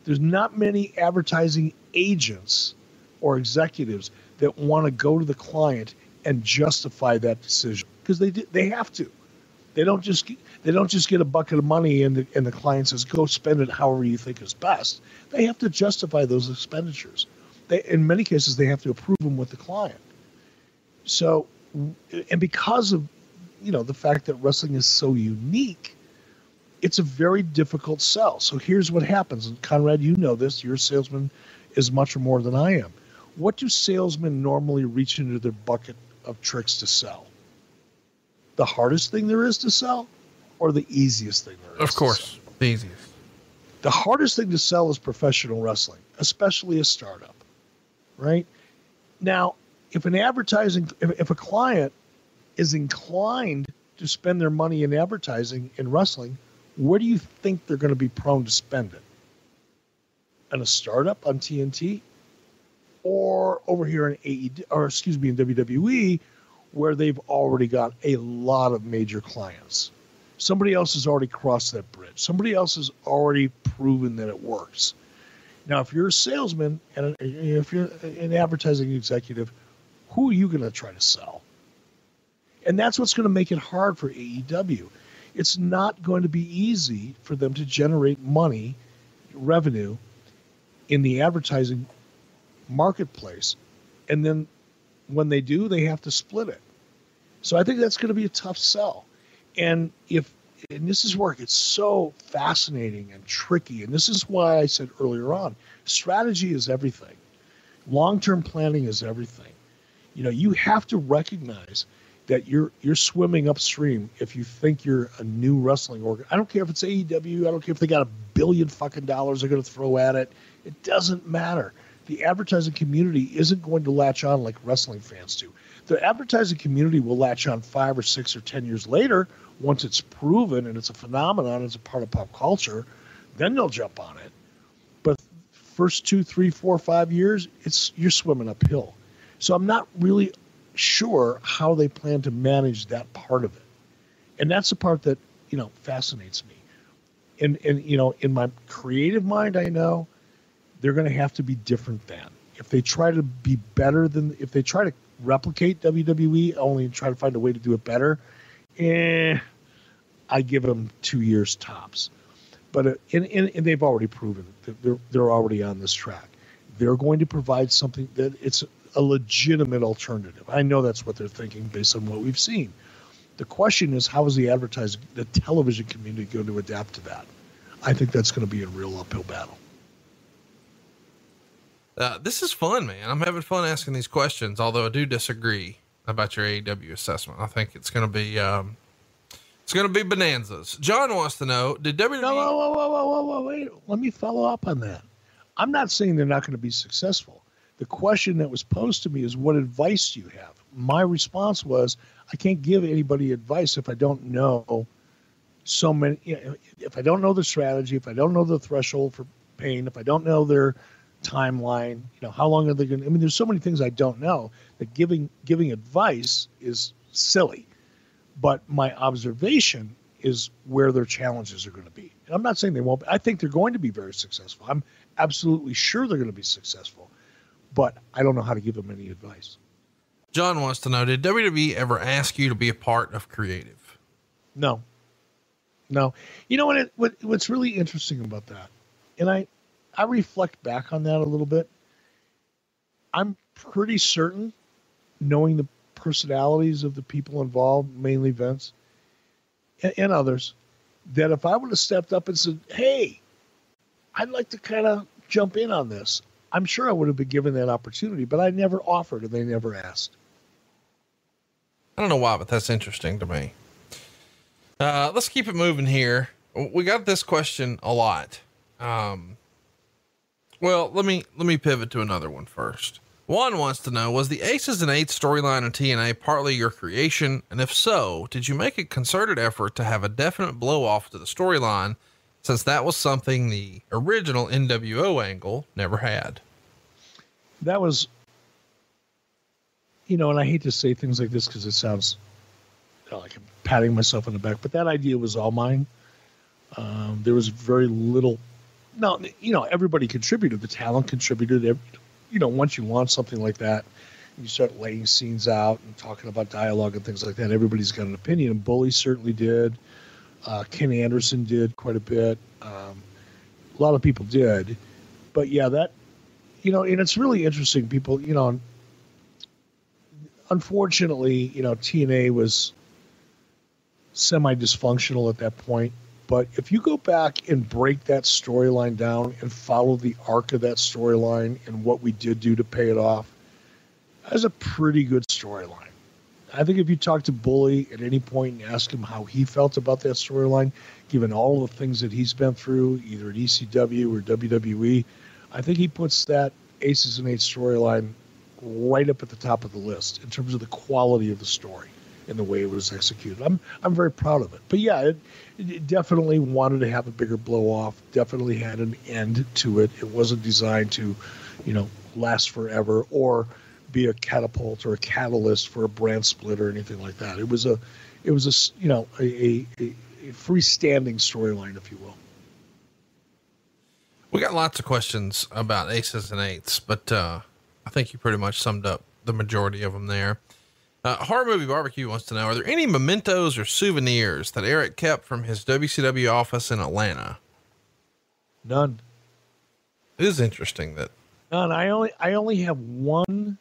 Speaker 2: there's not many advertising agents or executives that want to go to the client and justify that decision because they they have to. They don't just they don't just get a bucket of money and the, and the client says go spend it however you think is best. They have to justify those expenditures. They, in many cases, they have to approve them with the client. So, and because of you know the fact that wrestling is so unique, it's a very difficult sell. So here's what happens. And Conrad, you know this. You're salesman is much more than I am. What do salesmen normally reach into their bucket of tricks to sell? The hardest thing there is to sell or the easiest thing there
Speaker 1: is? Of course, the easiest.
Speaker 2: The hardest thing to sell is professional wrestling, especially a startup, right? Now, if an advertising, if, if a client is inclined to spend their money in advertising in wrestling, where do you think they're going to be prone to spend it? In a startup on TNT, or over here in AED, or excuse me, in WWE, where they've already got a lot of major clients. Somebody else has already crossed that bridge. Somebody else has already proven that it works. Now, if you're a salesman and if you're an advertising executive, who are you going to try to sell? And that's what's going to make it hard for AEW it's not going to be easy for them to generate money, revenue in the advertising marketplace. And then when they do, they have to split it. So I think that's going to be a tough sell. And if and this is where it gets so fascinating and tricky. And this is why I said earlier on, strategy is everything. Long-term planning is everything. You know, you have to recognize that you're you're swimming upstream if you think you're a new wrestling organ. I don't care if it's AEW. I don't care if they got a billion fucking dollars they're going to throw at it. It doesn't matter. The advertising community isn't going to latch on like wrestling fans do. The advertising community will latch on five or six or ten years later once it's proven and it's a phenomenon, it's a part of pop culture. Then they'll jump on it. But first two, three, four, five years, it's you're swimming uphill. So I'm not really sure how they plan to manage that part of it, and that's the part that you know fascinates me. And and you know, in my creative mind, I know they're going to have to be different than if they try to be better than if they try to replicate WWE, only and try to find a way to do it better. Eh, I give them two years tops. But uh, and, and, and they've already proven that they're they're already on this track. They're going to provide something that it's a legitimate alternative. I know that's what they're thinking based on what we've seen. The question is, how is the advertising, the television community going to adapt to that? I think that's going to be a real uphill battle.
Speaker 1: Uh, this is fun, man. I'm having fun asking these questions, although I do disagree about your AEW assessment. I think it's going to be, um, it's going to be bonanzas. John wants to know, did WWE?
Speaker 2: No, whoa, whoa, whoa, whoa, whoa, whoa, wait. Let me follow up on that. I'm not saying they're not going to be successful. The question that was posed to me is, what advice do you have? My response was, I can't give anybody advice if I don't know so many. You know, if I don't know the strategy, if I don't know the threshold for pain, if I don't know their timeline, you know, how long are they going to? I mean, there's so many things I don't know that giving giving advice is silly. But my observation is where their challenges are going to be. And I'm not saying they won't. Be. I think they're going to be very successful. I'm absolutely sure they're going to be successful, but I don't know how to give them any advice.
Speaker 1: John wants to know: Did WWE ever ask you to be a part of creative?
Speaker 2: No. No. You know what? It, what what's really interesting about that, and I I reflect back on that a little bit. I'm pretty certain, knowing the personalities of the people involved, mainly Vince and, and others, that if I would have stepped up and said, "Hey, I'd like to kind of jump in on this," I'm sure I would have been given that opportunity. But I never offered, and they never asked.
Speaker 1: I don't know why, but that's interesting to me. Uh, let's keep it moving here. We got this question a lot. Um, well, let me let me pivot to another one first. Juan wants to know Was the Aces and Eights storyline in TNA partly your creation? And if so, did you make a concerted effort to have a definite blow off to the storyline since that was something the original NWO angle never had?
Speaker 2: That was, you know, and I hate to say things like this because it sounds like I'm patting myself on the back, but that idea was all mine. Um, there was very little no, you know, everybody contributed. The talent contributed. You know, once you launch something like that, you start laying scenes out and talking about dialogue and things like that. Everybody's got an opinion, and Bully certainly did. Uh, Ken Anderson did quite a bit. Um, a lot of people did, but yeah, that you know, and it's really interesting. People, you know, unfortunately, you know, TNA was semi dysfunctional at that point but if you go back and break that storyline down and follow the arc of that storyline and what we did do to pay it off, that's a pretty good storyline. I think if you talk to Bully at any point and ask him how he felt about that storyline, given all the things that he's been through, either at ECW or WWE, I think he puts that Aces and Eights storyline right up at the top of the list in terms of the quality of the story and the way it was executed. I'm I'm very proud of it. But yeah, it, it definitely wanted to have a bigger blow off. Definitely had an end to it. It wasn't designed to, you know, last forever or be a catapult or a catalyst for a brand split or anything like that. It was a, it was a you know a, a, a freestanding storyline, if you will.
Speaker 1: We got lots of questions about aces and eights, but uh, I think you pretty much summed up the majority of them there. Uh, Horror Movie Barbecue wants to know Are there any mementos or souvenirs that Eric kept from his WCW office in Atlanta?
Speaker 2: None.
Speaker 1: It is interesting that.
Speaker 2: None. I only I only have one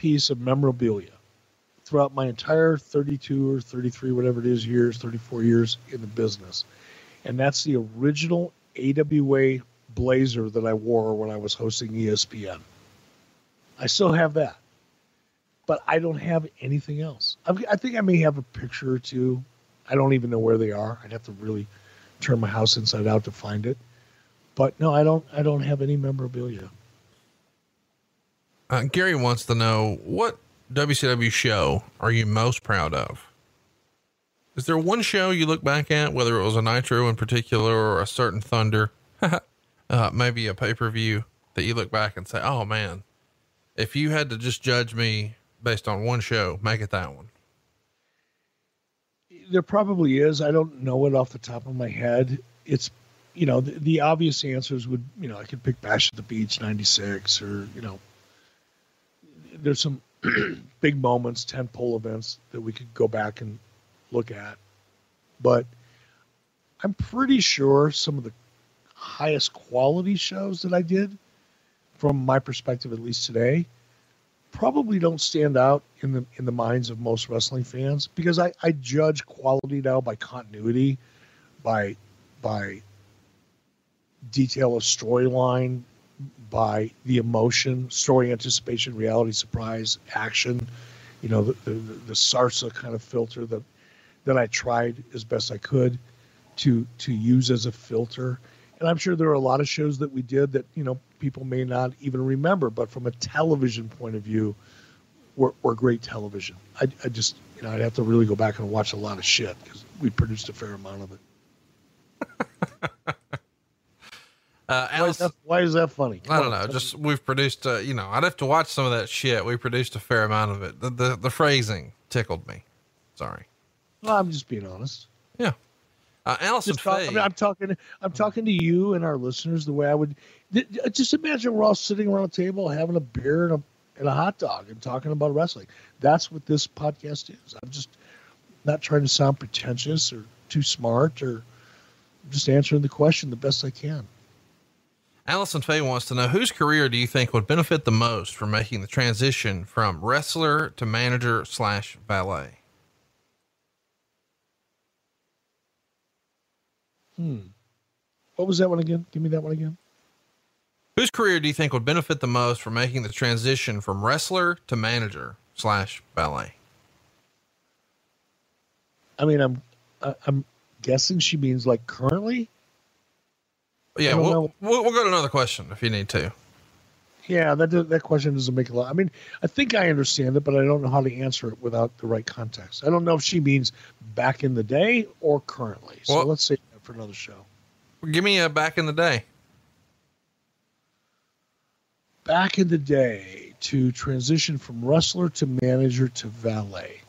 Speaker 2: piece of memorabilia throughout my entire 32 or 33, whatever it is, years, 34 years in the business. And that's the original AWA blazer that I wore when I was hosting ESPN. I still have that but I don't have anything else. I think I may have a picture or two. I don't even know where they are. I'd have to really turn my house inside out to find it. But no, I don't. I don't have any memorabilia.
Speaker 1: Uh, Gary wants to know what WCW show are you most proud of? Is there one show you look back at, whether it was a Nitro in particular or a certain Thunder? uh, maybe a pay per view that you look back and say, "Oh man, if you had to just judge me based on one show, make it that one."
Speaker 2: There probably is. I don't know it off the top of my head. It's, you know, the, the obvious answers would, you know, I could pick Bash at the Beach '96, or you know, there's some big moments, tent pole events that we could go back and look at. But I'm pretty sure some of the highest quality shows that I did, from my perspective at least today, probably don't stand out in the in the minds of most wrestling fans because I, I judge quality now by continuity, by by detail of storyline, by the emotion, story anticipation, reality surprise, action, you know, the, the, the Sarsa kind of filter that that I tried as best I could to to use as a filter. And I'm sure there are a lot of shows that we did that, you know, people may not even remember, but from a television point of view, were, were great television. I, I just, you know, I'd have to really go back and watch a lot of shit because we produced a fair amount of it.
Speaker 1: Uh,
Speaker 2: why, is that, why is that funny?
Speaker 1: I don't know. Just we've produced, uh, you know, I'd have to watch some of that shit. We produced a fair amount of it. The, the, the phrasing tickled me. Sorry.
Speaker 2: Well, I'm just being honest.
Speaker 1: Yeah. Uh, Allison
Speaker 2: talk, I mean, I'm talking. I'm talking to you and our listeners the way I would. th- Just imagine we're all sitting around a table having a beer and a and a hot dog and talking about wrestling. That's what this podcast is. I'm just not trying to sound pretentious or too smart or I'm just answering the question the best I can.
Speaker 1: Allison Faye wants to know whose career do you think would benefit the most from making the transition from wrestler to manager slash valet?
Speaker 2: Hmm. What was that one again? Give me that one again.
Speaker 1: Whose career do you think would benefit the most from making the transition from wrestler to manager slash valet?
Speaker 2: I mean, I'm I'm guessing she means like currently.
Speaker 1: Yeah, we'll, we'll, we'll go to another question if you need to.
Speaker 2: Yeah, that that question doesn't make a lot. I mean, I think I understand it, but I don't know how to answer it without the right context. I don't know if she means back in the day or currently. So
Speaker 1: Well-
Speaker 2: let's save that for another show.
Speaker 1: Give me a back in the day.
Speaker 2: Back in the day, to transition from wrestler to manager to valet.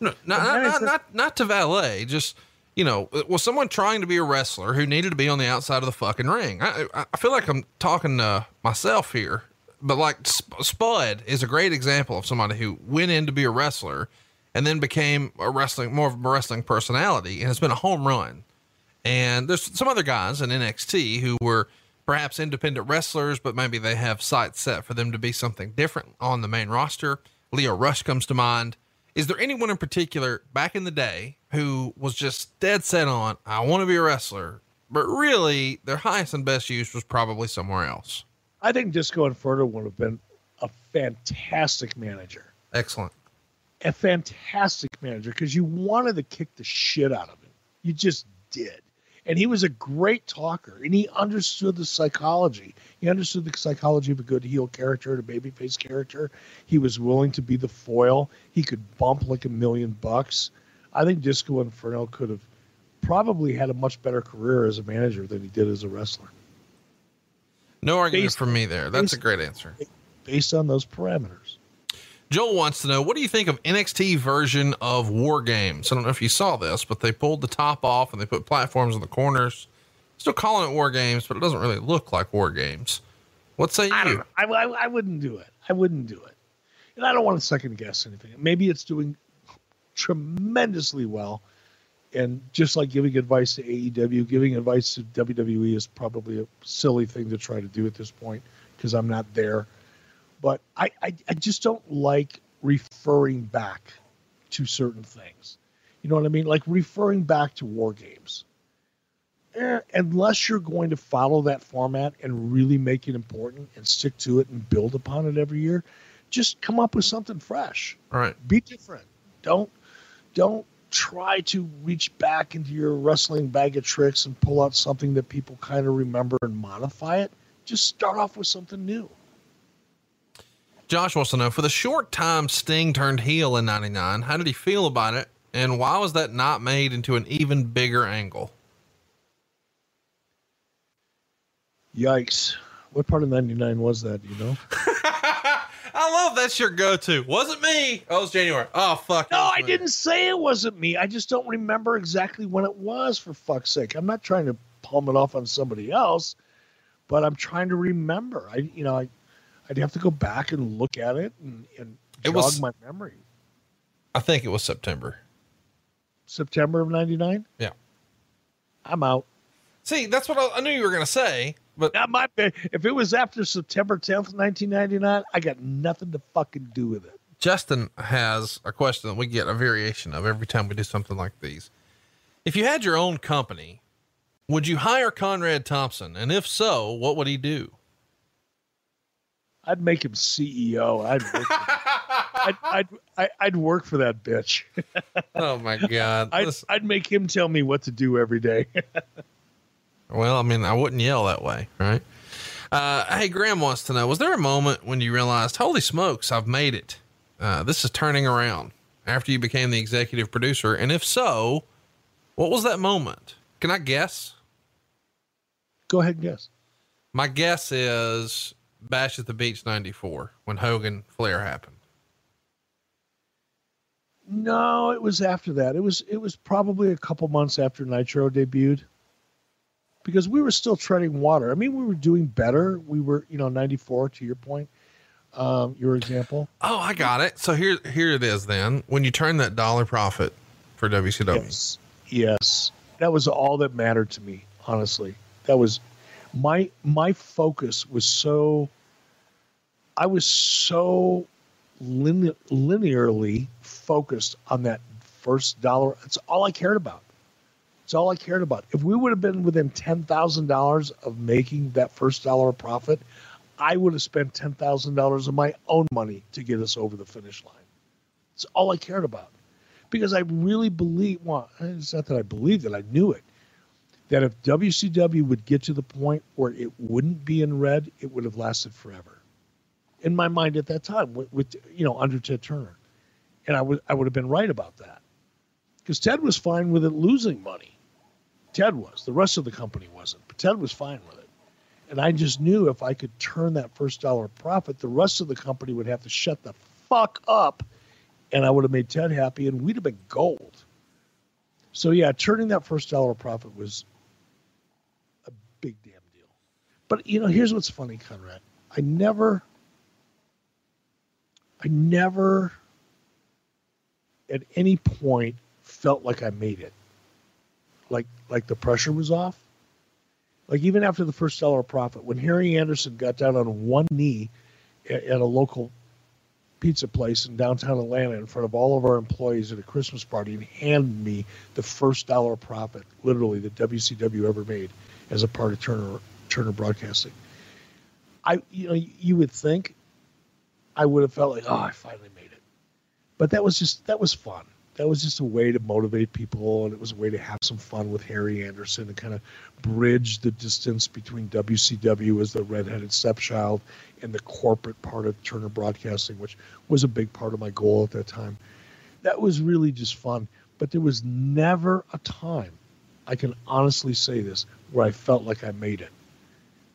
Speaker 1: No, not, not, not, not, not to valet, just, you know, uh, was someone trying to be a wrestler who needed to be on the outside of the fucking ring? I, I- feel like I'm talking to myself here, but like Spud is a great example of somebody who went in to be a wrestler and then became a wrestling, more of a wrestling personality and has been a home run. And there's some other guys in NXT who were perhaps independent wrestlers, but maybe they have sights set for them to be something different on the main roster. Lio Rush comes to mind. Is there anyone in particular back in the day who was just dead set on, I want to be a wrestler, but really their highest and best use was probably somewhere else?
Speaker 2: I think Disco Inferno would have been a fantastic manager.
Speaker 1: Excellent.
Speaker 2: A fantastic manager because you wanted to kick the shit out of him. You just did. And he was a great talker and he understood the psychology. He understood the psychology of a good heel character and a babyface character. He was willing to be the foil. He could bump like a million bucks. I think Disco Inferno could have probably had a much better career as a manager than he did as a wrestler
Speaker 1: No argument
Speaker 2: Based-
Speaker 1: from me there. That's a great answer.
Speaker 2: based on those parameters.
Speaker 1: Joel wants to know what do you think of NXT version of War Games? I don't know if you saw this, but they pulled the top off and they put platforms in the corners. Still calling it War Games, but it doesn't really look like War Games. What say
Speaker 2: I
Speaker 1: you?
Speaker 2: I, I, I wouldn't do it. I wouldn't do it. And I don't want to second guess anything. Maybe it's doing tremendously well. And just like giving advice to AEW, giving advice to WWE is probably a silly thing to try to do at this point because I'm not there. But I, I, I just don't like referring back to certain things. You know what I mean? Like referring back to war games. Eh, unless you're going to follow that format and really make it important and stick to it and build upon it every year, just come up with something fresh.
Speaker 1: All right.
Speaker 2: Be different. Don't don't try to reach back into your wrestling bag of tricks and pull out something that people kind of remember and modify it. Just start off with something new.
Speaker 1: Josh wants to know for the short time Sting turned heel in 99, how did he feel about it? And why was that not made into an even bigger angle?
Speaker 2: Yikes. What part of 99 was that, you know?
Speaker 1: I love that's your go-to. Wasn't me. Oh, it was January. Oh fuck.
Speaker 2: No, I didn't say it wasn't me. I just don't remember exactly when it was. For fuck's sake, I'm not trying to palm it off on somebody else, but I'm trying to remember. I, you know, I, I'd have to go back and look at it and, and
Speaker 1: It
Speaker 2: jog
Speaker 1: was-
Speaker 2: my memory.
Speaker 1: I think it was September.
Speaker 2: September of '99.
Speaker 1: Yeah.
Speaker 2: I'm out.
Speaker 1: See, that's what I, I knew you were gonna say, but
Speaker 2: Not my. ba- If it was after September 10th, 1999, I got nothing to fucking do with it.
Speaker 1: Justin has a question that we get a variation of every time we do something like these. If you had your own company, would you hire Conrad Thompson? And if so, what would he do?
Speaker 2: I'd make him CEO. I'd work for, I'd, I'd, I'd, I'd work for that bitch.
Speaker 1: Oh my God.
Speaker 2: I'd,
Speaker 1: Listen-
Speaker 2: I'd make him tell me what to do every day.
Speaker 1: well, I mean, I wouldn't yell that way, right? Uh, hey, Graham wants to know, was there a moment when you realized, holy smokes, I've made it. Uh, this is turning around after you became the executive producer. And if so, what was that moment? Can I guess?
Speaker 2: Go ahead and guess.
Speaker 1: My guess is Bash at the Beach 94 when Hogan Flair happened.
Speaker 2: No, it was after that. It was it was probably a couple months after Nitro debuted. Because we were still treading water. I mean, we were doing better. We were, you know, 94 to your point. Um, your example.
Speaker 1: Oh, I got it. So here, here it is then. When you turn that dollar profit for WCW,
Speaker 2: Yes. Yes. That was all that mattered to me, honestly. That was my my focus was so I was so line, linearly focused on that first dollar. It's all I cared about. It's all I cared about. If we would have been within ten thousand dollars of making that first dollar of profit, I would have spent ten thousand dollars of my own money to get us over the finish line. It's all I cared about because I really believe. Well, it's not that I believed it; I knew it. That if WCW would get to the point where it wouldn't be in red, it would have lasted forever. In my mind at that time, with, with you know under Ted Turner, and I would I would have been right about that because Ted was fine with it losing money. Ted was. The rest of the company wasn't, but Ted was fine with it. And I just knew if I could turn that first dollar profit, the rest of the company would have to shut the fuck up and I would have made Ted happy, and we'd have been gold. So yeah, turning that first dollar profit was a big damn deal. But you know, here's what's funny, Conrad. I never, I never, at any point, felt like I made it. Like like the pressure was off. Like even after the first dollar profit, when Harry Anderson got down on one knee at, at a local pizza place in downtown Atlanta in front of all of our employees at a Christmas party and handed me the first dollar profit, literally that WCW ever made as a part of Turner Turner Broadcasting. I you know you would think I would have felt like oh I finally made it, but that was just that was fun. That was just a way to motivate people, and it was a way to have some fun with Harry Anderson and kind of bridge the distance between WCW as the redheaded stepchild and the corporate part of Turner Broadcasting, which was a big part of my goal at that time. That was really just fun. But there was never a time, I can honestly say this, where I felt like I made it.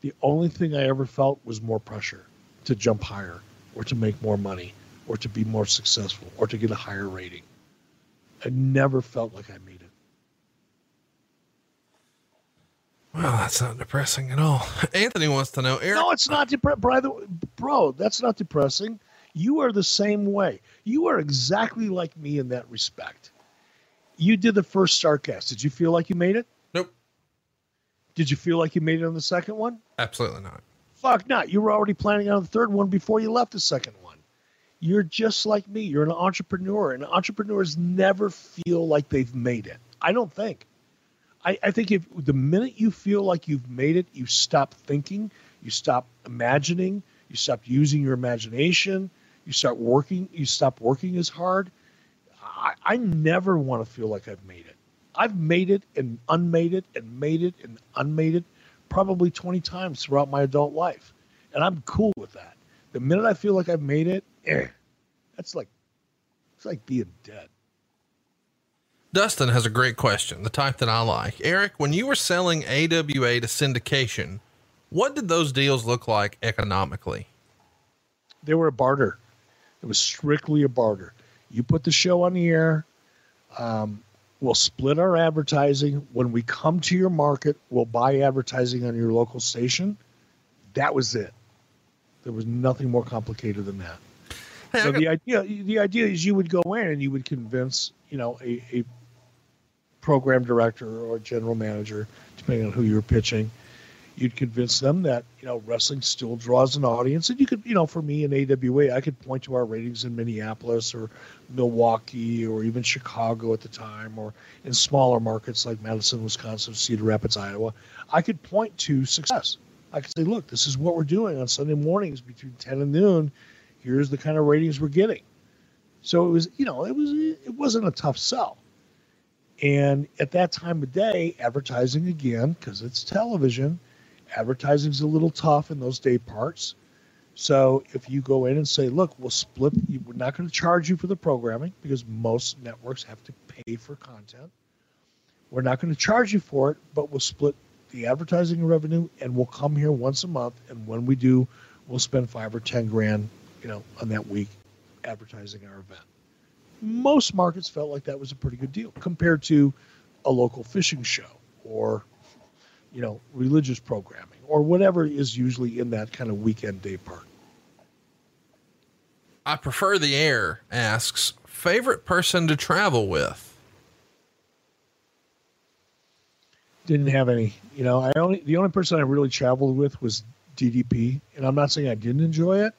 Speaker 2: The only thing I ever felt was more pressure to jump higher or to make more money or to be more successful or to get a higher rating. I never felt like I made it.
Speaker 1: well, that's not depressing at all. Anthony wants to know, Eric.
Speaker 2: No, it's not depressing, bro. Bro, that's not depressing. You are the same way. You are exactly like me in that respect. You did the first Starrcast. Did you feel like you made it? Did you feel like you made it on the second one?
Speaker 1: absolutely not.
Speaker 2: Fuck not. You were already planning on the third one before you left the second one. You're just like me. You're an entrepreneur, and entrepreneurs never feel like they've made it. I don't think. I, I think if the minute you feel like you've made it, you stop thinking, you stop imagining, you stop using your imagination, you start working, you stop working as hard. I, I never want to feel like I've made it. I've made it and unmade it and made it and unmade it probably 20 times throughout my adult life. And I'm cool with that. The minute I feel like I've made it, eh, that's like it's like being dead.
Speaker 1: Dustin has a great question, the type that I like. Eric, when you were selling AWA to syndication, What did those deals look like economically?
Speaker 2: They were a barter. It was strictly a barter. You put the show on the air. Um, we'll split our advertising. When we come to your market, we'll buy advertising on your local station. That was it. There was nothing more complicated than that.
Speaker 1: Hey,
Speaker 2: so
Speaker 1: got-
Speaker 2: the idea the idea is you would go in and you would convince you know a, a program director or general manager depending on who you're pitching you'd convince them that you know wrestling still draws an audience. And you could you know for me in awa i could point to our ratings in minneapolis or milwaukee or even chicago at the time or in smaller markets like madison wisconsin cedar rapids iowa. I could point to success. I could say look this is what we're doing on sunday mornings between 10 and noon. Here's the kind of ratings we're getting. So it was you know it was it wasn't a tough sell. And at that time of day advertising again because it's television advertising's a little tough in those day parts. So if you go in and say look we'll split we're not going to charge you for the programming because most networks have to pay for content. We're not going to charge you for it but we'll split the advertising revenue and we'll come here once a month. And when we do we'll spend five or ten grand you know on that week advertising our event. Most markets felt like that was a pretty good deal compared to a local fishing show or you know religious programming or whatever is usually in that kind of weekend day part
Speaker 1: I prefer the air asks favorite person to travel with.
Speaker 2: didn't have any you know i only the only person i really traveled with was ddp and i'm not saying i didn't enjoy it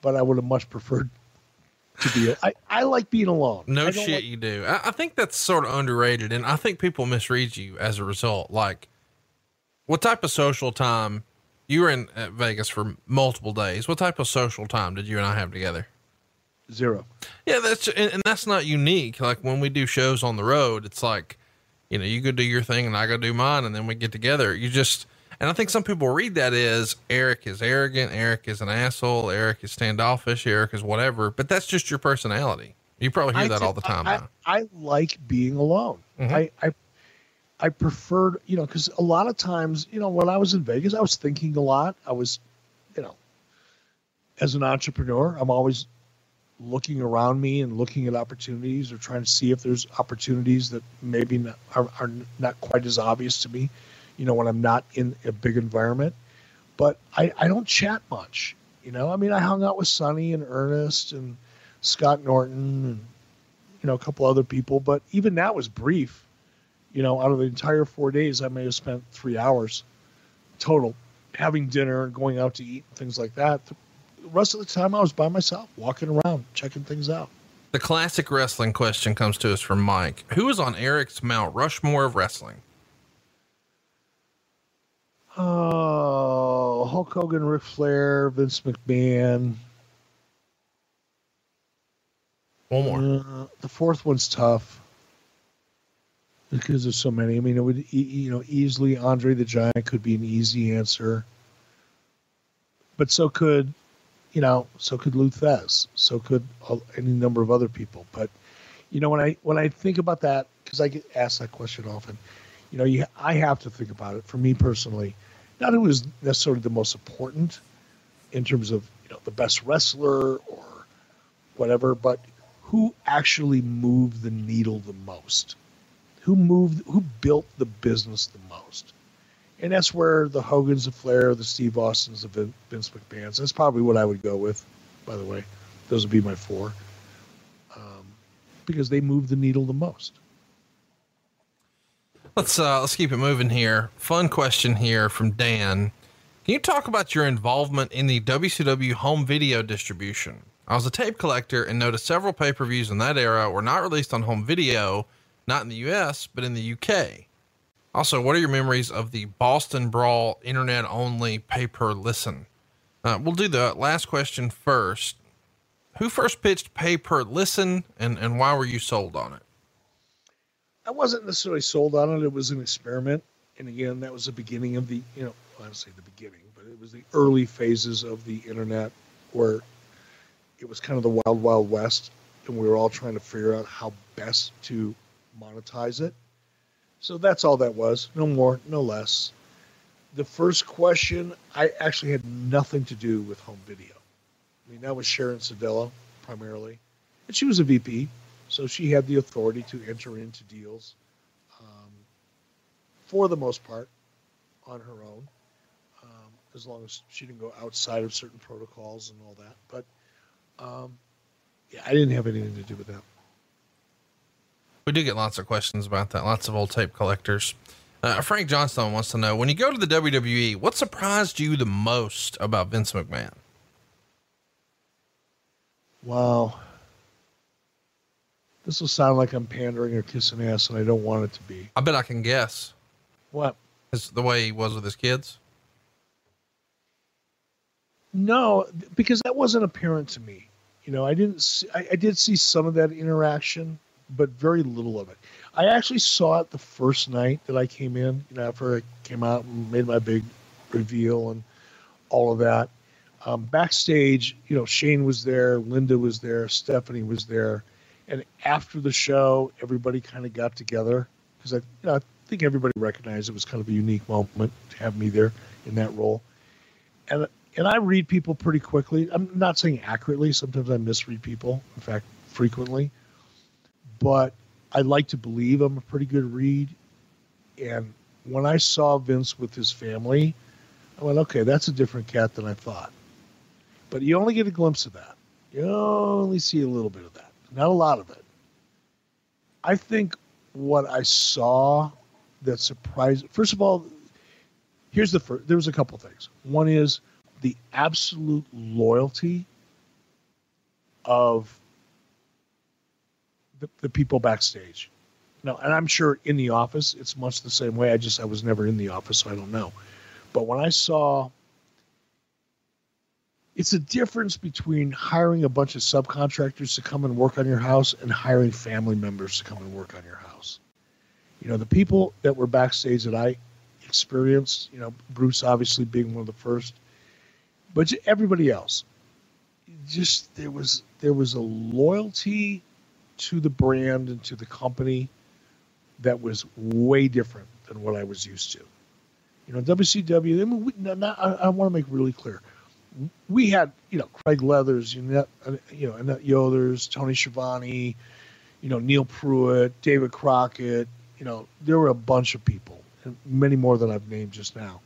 Speaker 2: but i would have much preferred to be I, I like being alone
Speaker 1: No shit,
Speaker 2: like-
Speaker 1: you do. I, I think that's sort of underrated, and I think people misread you as a result. Like, what type of social time? You were in uh, Vegas for multiple days. What type of social time did you and I have together?
Speaker 2: zero
Speaker 1: Yeah, that's and, and that's not unique. Like when we do shows on the road, it's like, you know, you go do your thing and I go do mine, and then we get together. You just, and I think some people read that as Eric is arrogant, Eric is an asshole, Eric is standoffish, Eric is whatever. But that's just your personality. You probably hear
Speaker 2: I
Speaker 1: that
Speaker 2: thi-
Speaker 1: all the time
Speaker 2: I,
Speaker 1: now.
Speaker 2: I like being alone.
Speaker 1: Mhm.
Speaker 2: I, I I preferred, you know, because a lot of times, you know, when I was in Vegas, I was thinking a lot. I was, you know, as an entrepreneur, I'm always looking around me and looking at opportunities or trying to see if there's opportunities that maybe not, are, are not quite as obvious to me, you know, when I'm not in a big environment. But I, I don't chat much, you know. I mean, I hung out with Sonny and Ernest and Scott Norton and you know a couple other people, but even that was brief. You know, out of the entire four days, I may have spent three hours total having dinner and going out to eat and things like that. The rest of the time, I was by myself, walking around, checking things out.
Speaker 1: The classic wrestling question comes to us from Mike. Who is on Eric's Mount Rushmore of wrestling?
Speaker 2: Oh, Hulk Hogan, Ric Flair, Vince McMahon.
Speaker 1: One more.
Speaker 2: Uh, the fourth one's tough because there's so many. I mean, it would you know easily Andre the Giant could be an easy answer, but so could you know so could Lou Thesz, so could any number of other people. But you know when I when I think about that because I get asked that question often, you know, you I have to think about it for me personally. Not who is necessarily the most important in terms of you know the best wrestler or whatever, but who actually moved the needle the most? Who moved? Who built the business the most? And that's where the Hogans, the Flair, the Steve Austins, the Vince McMahon's. That's probably what I would go with. By the way, those would be my four, um, because they moved the needle the most.
Speaker 1: Let's uh let's keep it moving here. Fun question here from Dan. Can you talk about your involvement in the WCW home video distribution? I was a tape collector and noticed several pay-per-views in that era were not released on home video, not in the US, but in the UK. Also, what are your memories of the Boston Brawl internet only pay per listen? Uh, we'll do the last question first. Who first pitched pay per listen and, and why were you sold on it?
Speaker 2: I wasn't necessarily sold on it. It was an experiment, and again, that was the beginning of the you know I don't say the beginning, but it was the early phases of the internet where it was kind of the wild wild west, and we were all trying to figure out how best to monetize it. So that's all that was. No more, no less. the first question, I actually had nothing to do with home video. I mean, that was Sharon Sadello primarily, and she was a VP, so she had the authority to enter into deals um, for the most part on her own, um, as long as she didn't go outside of certain protocols and all that. But um, yeah, I didn't have anything to do with that.
Speaker 1: We do get lots of questions about that. Lots of old tape collectors. Uh, Frank Johnstone wants to know when you go to the WWE, what surprised you the most about Vince McMahon?
Speaker 2: Wow. This will sound like I'm pandering or kissing ass, and I don't want it to be.
Speaker 1: I bet I can guess.
Speaker 2: What?
Speaker 1: Is the way he was with his kids?
Speaker 2: No, because that wasn't apparent to me. You know, I didn't. See, I, I did see some of that interaction, but very little of it. I actually saw it the first night that I came in. You know, after I came out and made my big reveal and all of that. Um, backstage, you know, Shane was there, Linda was there, Stephanie was there, and after the show, everybody kind of got together because I, you know, I think everybody recognized it was kind of a unique moment to have me there in that role. And and I read people pretty quickly. I'm not saying accurately. Sometimes I misread people. In fact, frequently. But I like to believe I'm a pretty good read. And when I saw Vince with his family, I went, okay, that's a different cat than I thought. But you only get a glimpse of that. You only see a little bit of that, not a lot of it. I think what I saw that surprised, first of all, here's the first, there was a couple things. One is the absolute loyalty of the, the people backstage. No, and I'm sure in the office it's much the same way. I just I was never in the office, so I don't know. But when I saw it's a difference between hiring a bunch of subcontractors to come and work on your house and hiring family members to come and work on your house. You know, the people that were backstage that I experienced, you know, Bruce obviously being one of the first, but everybody else, just there was there was a loyalty to the brand and to the company that was way different than what I was used to. You know, WCW. I mean, we, I, I want to make really clear. We had, you know, Craig Leathers, you know, you know, Annette Yothers, Tony Schiavone, you know, Neil Pruitt, David Crockett. You know, there were a bunch of people, and many more than I've named just now,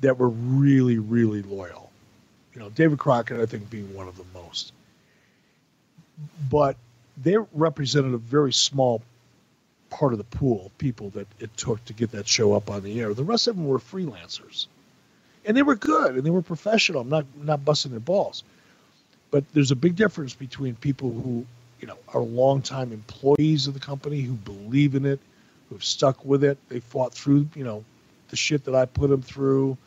Speaker 2: that were really, really loyal. You know, David Crockett, I think, being one of the most. But they represented a very small part of the pool of people that it took to get that show up on the air. The rest of them were freelancers, and they were good and they were professional. I'm not not busting their balls, but there's a big difference between people who you know are longtime employees of the company who believe in it, who've stuck with it. They fought through you know the shit that I put them through.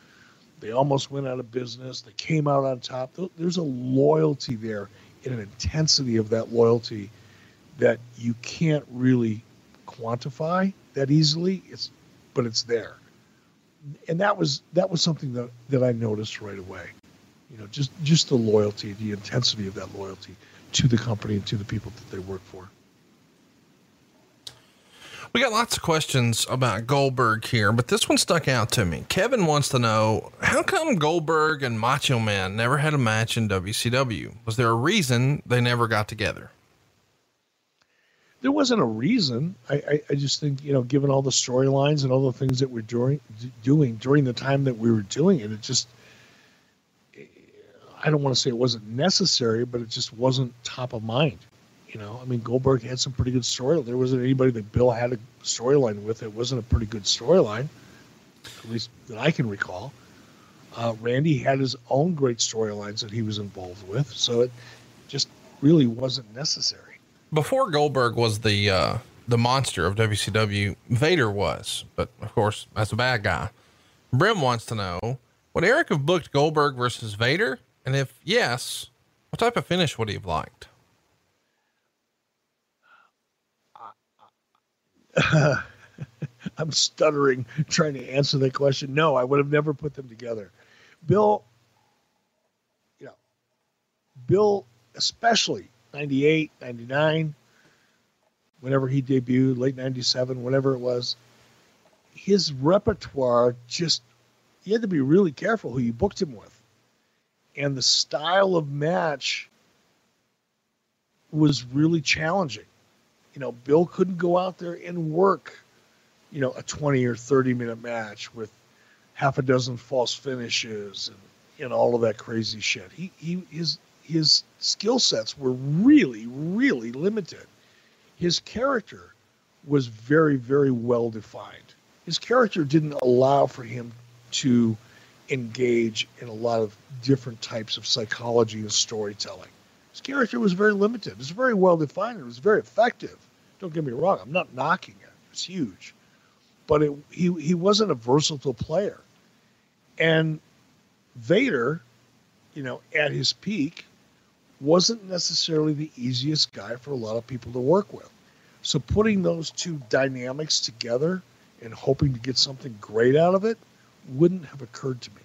Speaker 2: They almost went out of business. They came out on top. There's a loyalty there and an intensity of that loyalty that you can't really quantify that easily. It's but it's there. And that was that was something that, that I noticed right away. You know, just just the loyalty, the intensity of that loyalty to the company and to the people that they work for.
Speaker 1: We got lots of questions about Goldberg here, but this one stuck out to me. Kevin wants to know how come Goldberg and Macho Man never had a match in WCW? Was there a reason they never got together?
Speaker 2: There wasn't a reason. I, I, I, just think, you know, given all the storylines and all the things that we're doing, doing during the time that we were doing it, it just, I don't want to say it wasn't necessary, but it just wasn't top of mind. You know, I mean, Goldberg had some pretty good story. There wasn't anybody that Bill had a storyline with. It wasn't a pretty good storyline, at least that I can recall. Uh, Randy had his own great storylines that he was involved with, so it just really wasn't necessary
Speaker 1: before Goldberg was the uh, the monster of WCW, Vader was, but of course that's a bad guy. Brim wants to know would Eric have booked Goldberg versus Vader, and if yes, what type of finish would he have liked?
Speaker 2: I'm stuttering trying to answer that question. No, I would have never put them together. Bill, you know, Bill, especially 98, 99, whenever he debuted, late 97, whatever it was, his repertoire just, you had to be really careful who you booked him with. And the style of match was really challenging. You know, Bill couldn't go out there and work, you know, a 20 or 30 minute match with half a dozen false finishes and know all of that crazy shit. He he his his skill sets were really really limited. His character was very very well defined. His character didn't allow for him to engage in a lot of different types of psychology and storytelling. His character was very limited. It was very well defined. It was very effective. Don't get me wrong. I'm not knocking it. It was huge, but it, he he wasn't a versatile player. And Vader, you know, at his peak, wasn't necessarily the easiest guy for a lot of people to work with. So putting those two dynamics together and hoping to get something great out of it wouldn't have occurred to me.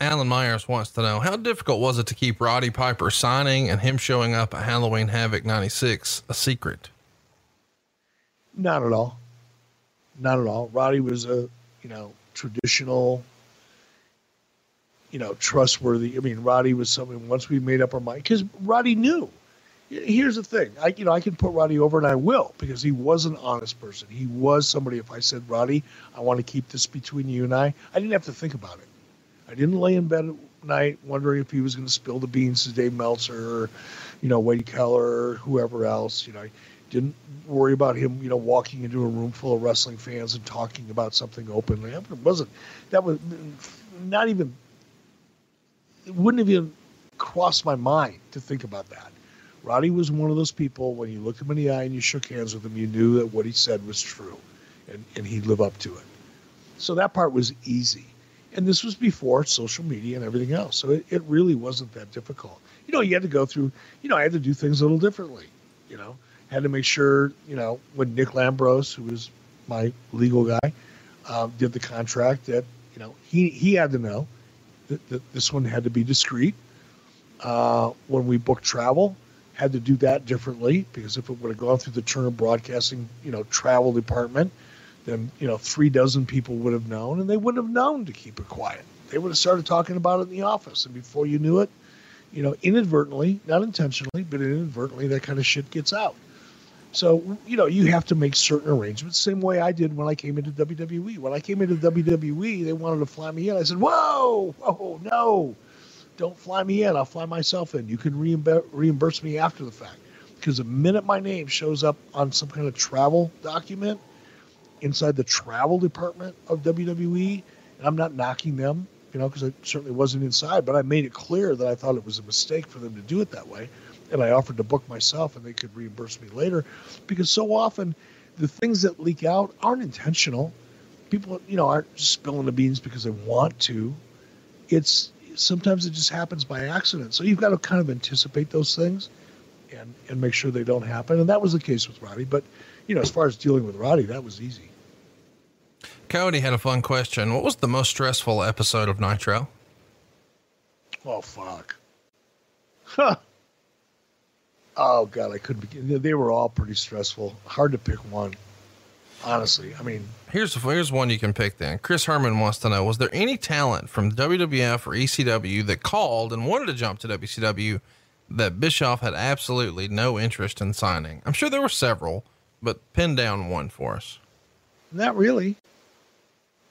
Speaker 1: Alan Myers wants to know how difficult was it to keep Roddy Piper signing and him showing up at Halloween Havoc 96 a secret?
Speaker 2: Not at all. Not at all. Roddy was a, you know, traditional, you know, trustworthy. I mean, Roddy was someone once we made up our mind because Roddy knew. Here's the thing, I you know I can put Roddy over and I will because he was an honest person. He was somebody. If I said Roddy, I want to keep this between you and I, I didn't have to think about it. I didn't lay in bed at night wondering if he was going to spill the beans to Dave Meltzer or, you know, Wade Keller or whoever else. You know, I didn't worry about him, you know, walking into a room full of wrestling fans and talking about something openly. It wasn't. That was not even. It wouldn't have even crossed my mind to think about that. Roddy was one of those people. When you looked him in the eye and you shook hands with him, you knew that what he said was true, and and he'd live up to it. So that part was easy. And this was before social media and everything else. So it, it really wasn't that difficult. You know, you had to go through, you know, I had to do things a little differently. You know, had to make sure, you know, when Nick Lambros, who was my legal guy, um, did the contract, that, you know, he, he had to know that, this one had to be discreet. Uh, when we booked travel, had to do that differently because if it would have gone through the Turner Broadcasting, you know, travel department, then you know three dozen people would have known, and they wouldn't have known to keep it quiet. They would have started talking about it in the office, and before you knew it, you know, inadvertently, not intentionally, but inadvertently, that kind of shit gets out. So you know, you have to make certain arrangements. Same way I did when I came into WWE. When I came into WWE, they wanted to fly me in. I said, "Whoa, whoa, no, don't fly me in. I'll fly myself in. You can reimburse me after the fact." Because the minute my name shows up on some kind of travel document, inside the travel department of WWE, and I'm not knocking them, you know, because I certainly wasn't inside, but I made it clear that I thought it was a mistake for them to do it that way, and I offered to book myself, and they could reimburse me later, because so often the things that leak out aren't intentional. People, you know, aren't spilling the beans because they want to. It's sometimes it just happens by accident. So you've got to kind of anticipate those things and and make sure they don't happen. And that was the case with Roddy. But you know, as far as dealing with Roddy, that was easy.
Speaker 1: Cody had a fun question. What was the most stressful episode of Nitro?
Speaker 2: Oh fuck. Huh. Oh god, I couldn't be. They were all pretty stressful. Hard to pick one. Honestly, I mean,
Speaker 1: here's here's one you can pick. Then Chris Herman wants to know: Was there any talent from WWF or ECW that called and wanted to jump to WCW that Bischoff had absolutely no interest in signing? I'm sure there were several, but pin down one for us.
Speaker 2: Not really.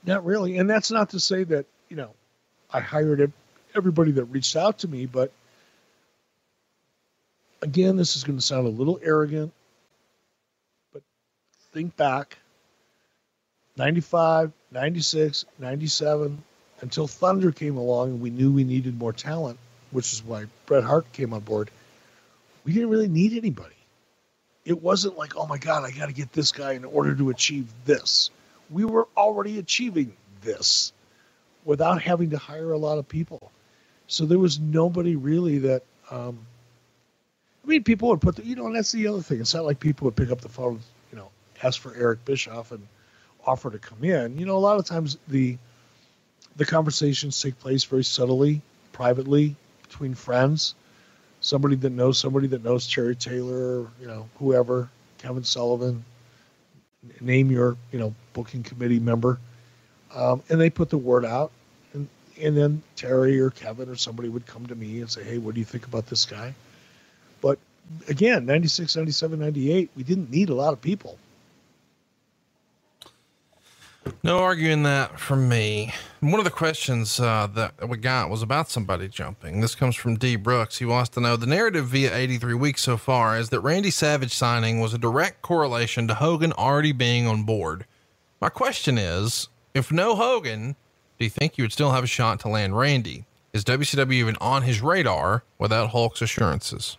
Speaker 2: Not really. And that's not to say that, you know, I hired everybody that reached out to me, but again, this is going to sound a little arrogant, but think back 95, 96, 97, until Thunder came along and we knew we needed more talent, which is why Bret Hart came on board. We didn't really need anybody. It wasn't like, oh my God, I got to get this guy in order to achieve this we were already achieving this without having to hire a lot of people. So there was nobody really that. Um, I mean, people would put the, you know, and that's the other thing. It's not like people would pick up the phone, you know, ask for Eric Bischoff and offer to come in. You know, a lot of times the the conversations take place very subtly, privately, between friends. Somebody that knows somebody that knows Terry Taylor, you know, whoever, Kevin Sullivan, name your you know booking committee member Um, and they put the word out, and and then Terry or Kevin or somebody would come to me and say, "Hey, what do you think about this guy?" But again, 96, 97, 98, we didn't need a lot of people.
Speaker 1: No arguing that from me. One of the questions uh, that we got was about somebody jumping. This comes from D. Brooks. He wants to know the narrative via 83 weeks so far is that Randy Savage signing was a direct correlation to Hogan already being on board. My question is if no Hogan, do you think you would still have a shot to land Randy? Is WCW even on his radar without Hulk's assurances?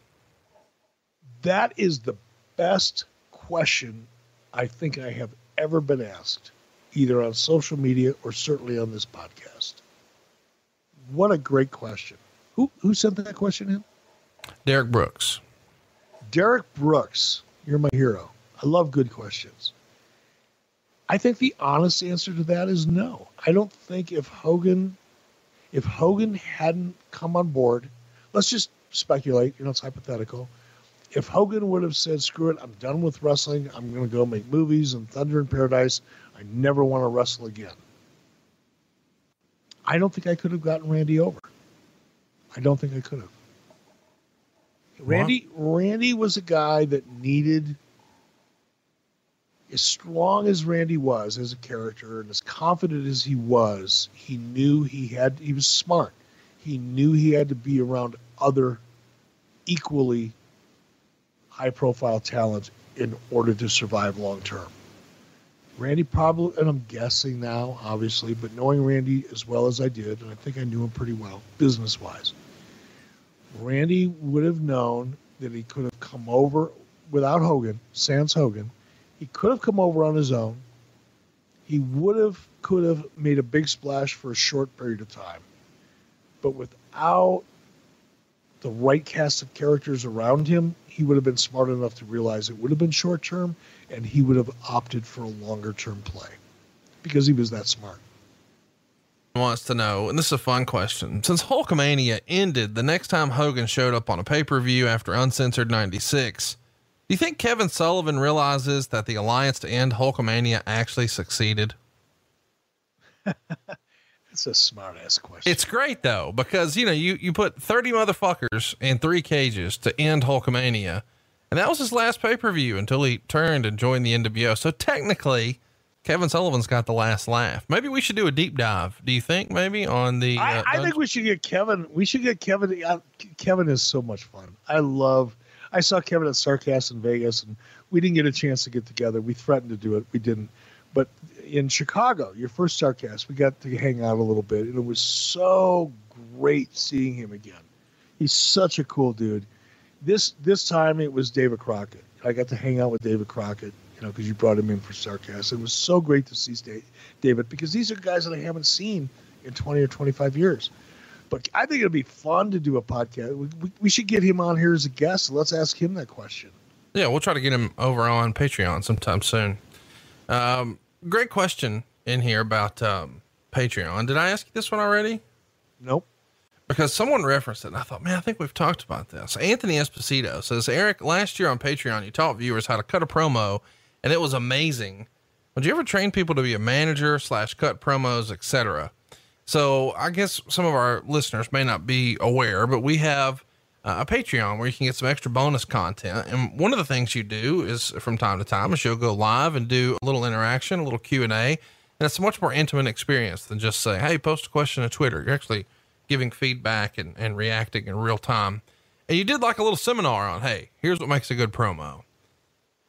Speaker 2: That is the best question I think I have ever been asked either on social media or certainly on this podcast. What a great question. Who who sent that question in?
Speaker 1: Derek Brooks.
Speaker 2: Derek Brooks, you're my hero. I love good questions. I think the honest answer to that is no. I don't think if Hogan if Hogan hadn't come on board, let's just speculate, you know, it's hypothetical. If Hogan would have said, screw it, I'm done with wrestling, I'm going to go make movies and Thunder in Paradise, I never want to wrestle again. I don't think I could have gotten Randy over. I don't think I could have. Randy Randy was a guy that needed as strong as Randy was as a character and as confident as he was, he knew he had he was smart. He knew he had to be around other equally high profile talent in order to survive long term. Randy probably, and I'm guessing now, obviously, but knowing Randy as well as I did, and I think I knew him pretty well business wise, Randy would have known that he could have come over without Hogan, sans Hogan. He could have come over on his own. He would have, could have made a big splash for a short period of time. But without the right cast of characters around him, he would have been smart enough to realize it would have been short term and he would have opted for a longer term play because he was that smart.
Speaker 1: Wants to know, and this is a fun question. Since Hulkamania ended, the next time Hogan showed up on a pay per view after Uncensored 96, do you think Kevin Sullivan realizes that the alliance to end Hulkamania actually succeeded?
Speaker 2: That's a smart ass question.
Speaker 1: It's great though, because you know, you, you put 30 motherfuckers in three cages to end Hulkamania and that was his last pay per view until he turned and joined the NWO. So technically, Kevin Sullivan's got the last laugh. Maybe we should do a deep dive. Do you think maybe on the?
Speaker 2: I,
Speaker 1: uh,
Speaker 2: I think we should get Kevin. We should get Kevin. Uh, Kevin is so much fun. I love. I saw Kevin at Starrcast in Vegas, and we didn't get a chance to get together. We threatened to do it. We didn't. But in Chicago, your first Starrcast, we got to hang out a little bit, and it was so great seeing him again. He's such a cool dude this this time it was David Crockett. I got to hang out with David Crockett, you know, because you brought him in for Starrcast. It was so great to see David because these are guys that I haven't seen in 20 or 25 years. But I think it'd be fun to do a podcast. We, we, we should get him on here as a guest. Let's ask him that question.
Speaker 1: Yeah, we'll try to get him over on Patreon sometime soon. Um, great question in here about um, Patreon. Did I ask you this one already?
Speaker 2: Nope
Speaker 1: because someone referenced it and I thought, man, I think we've talked about this. Anthony Esposito says, Eric, last year on Patreon, you taught viewers how to cut a promo and it was amazing. Would you ever train people to be a manager slash cut promos, etc.? So I guess some of our listeners may not be aware, but we have uh, a Patreon where you can get some extra bonus content. And one of the things you do is from time to time is you'll go live and do a little interaction, a little Q and A. And it's a much more intimate experience than just say, Hey, post a question on Twitter. You're actually giving feedback and, and reacting in real time. And you did like a little seminar on, hey, here's what makes a good promo.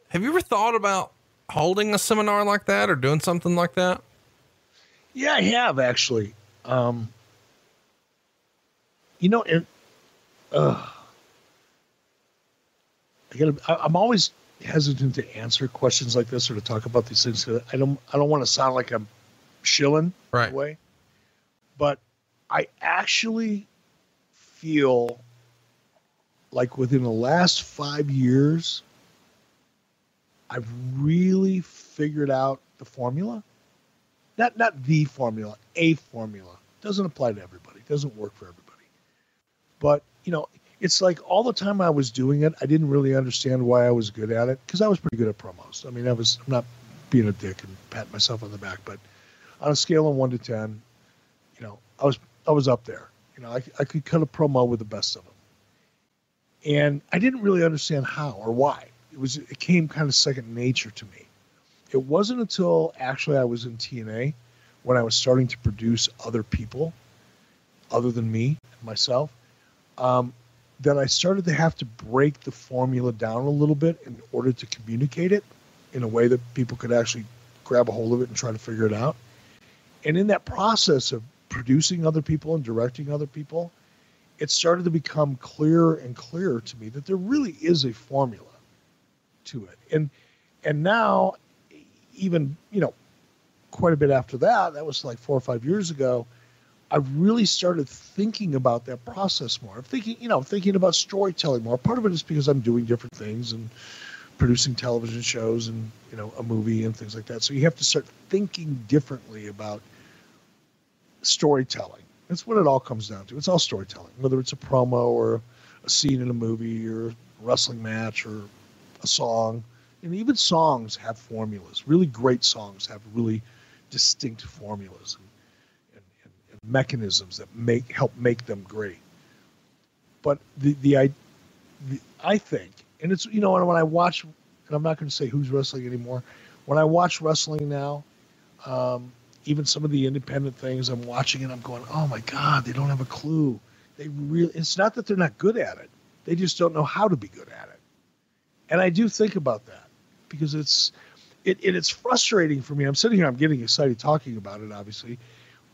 Speaker 1: Have you ever thought about holding a seminar like that or doing something like that?
Speaker 2: Yeah, I have actually. Um, you know, uh, I gotta, I, am always hesitant to answer questions like this or to talk about these things. I don't, I don't want to sound like I'm shilling
Speaker 1: right
Speaker 2: way, but I actually feel like within the last five years, I've really figured out the formula. Not not the formula, a formula. Doesn't apply to everybody. Doesn't work for everybody. But you know, it's like all the time I was doing it, I didn't really understand why I was good at it because I was pretty good at promos. I mean, I was I'm not being a dick and patting myself on the back, but on a scale of one to ten, you know, I was I was up there. You know, I, I could cut a promo with the best of them, and I didn't really understand how or why. It was it came kind of second nature to me. It wasn't until actually I was in TNA when I was starting to produce other people, other than me myself, um, that I started to have to break the formula down a little bit in order to communicate it in a way that people could actually grab a hold of it and try to figure it out. And in that process of producing other people and directing other people, it started to become clearer and clearer to me that there really is a formula to it. And and now even, you know, quite a bit after that, that was like 4 or 5 years ago, I really started thinking about that process more. I'm thinking, you know, thinking about storytelling more. Part of it is because I'm doing different things and producing television shows and you know a movie and things like that. So you have to start thinking differently about storytelling. That's what it all comes down to. It's all storytelling, whether it's a promo or a scene in a movie or a wrestling match or a song. And even songs have formulas. Really great songs have really distinct formulas and, mechanisms that make help make them great. But the the I, the, I think, and it's you know, when I watch, and I'm not going to say who's wrestling anymore. When I watch wrestling now, um, even some of the independent things I'm watching, and I'm going, oh my god, they don't have a clue. They really. It's not that they're not good at it; they just don't know how to be good at it. And I do think about that because it's it, it it's frustrating for me. I'm sitting here, I'm getting excited talking about it, obviously,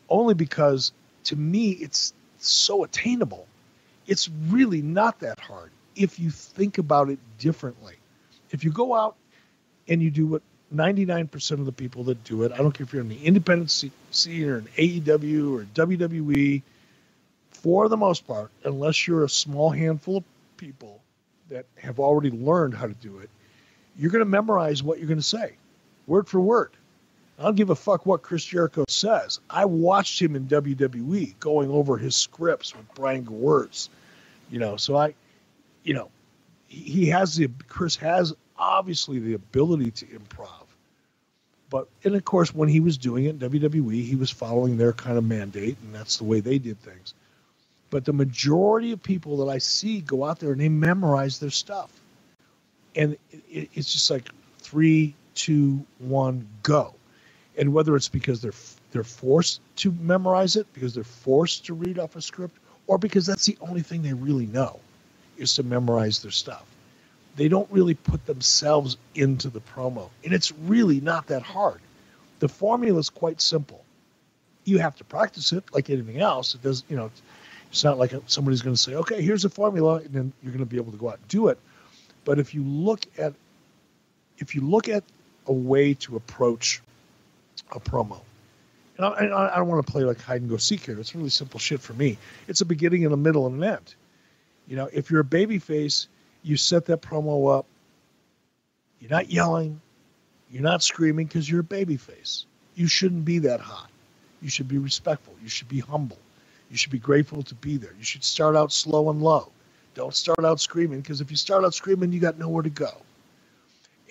Speaker 2: only because to me it's so attainable. It's really not that hard if you think about it differently. If you go out and you do what 99% of the people that do it, I don't care if you're in the independent scene or an AEW or WWE, for the most part, unless you're a small handful of people that have already learned how to do it, you're going to memorize what you're going to say, word for word. I don't give a fuck what Chris Jericho says. I watched him in WWE going over his scripts with Brian Gewirtz, you know. So I, you know, he has the Chris has obviously the ability to improv, but and of course when he was doing it in WWE, he was following their kind of mandate, and that's the way they did things. But the majority of people that I see go out there and they memorize their stuff and it, it's just like three, two, one, go. And whether it's because they're they're forced to memorize it, because they're forced to read off a script, or because that's the only thing they really know, is to memorize their stuff. They don't really put themselves into the promo, and it's really not that hard. The formula is quite simple. You have to practice it like anything else. It does, you know, it's not like somebody's going to say, "Okay, here's a formula," and then you're going to be able to go out and do it. But if you look at if you look at a way to approach a promo, and I, I don't want to play like hide and go seek here. It's really simple shit for me. It's a beginning and a middle and an end. You know, if you're a baby face, you set that promo up. You're not yelling, you're not screaming because you're a baby face. You shouldn't be that hot. You should be respectful. You should be humble. You should be grateful to be there. You should start out slow and low. Don't start out screaming because if you start out screaming, you got nowhere to go.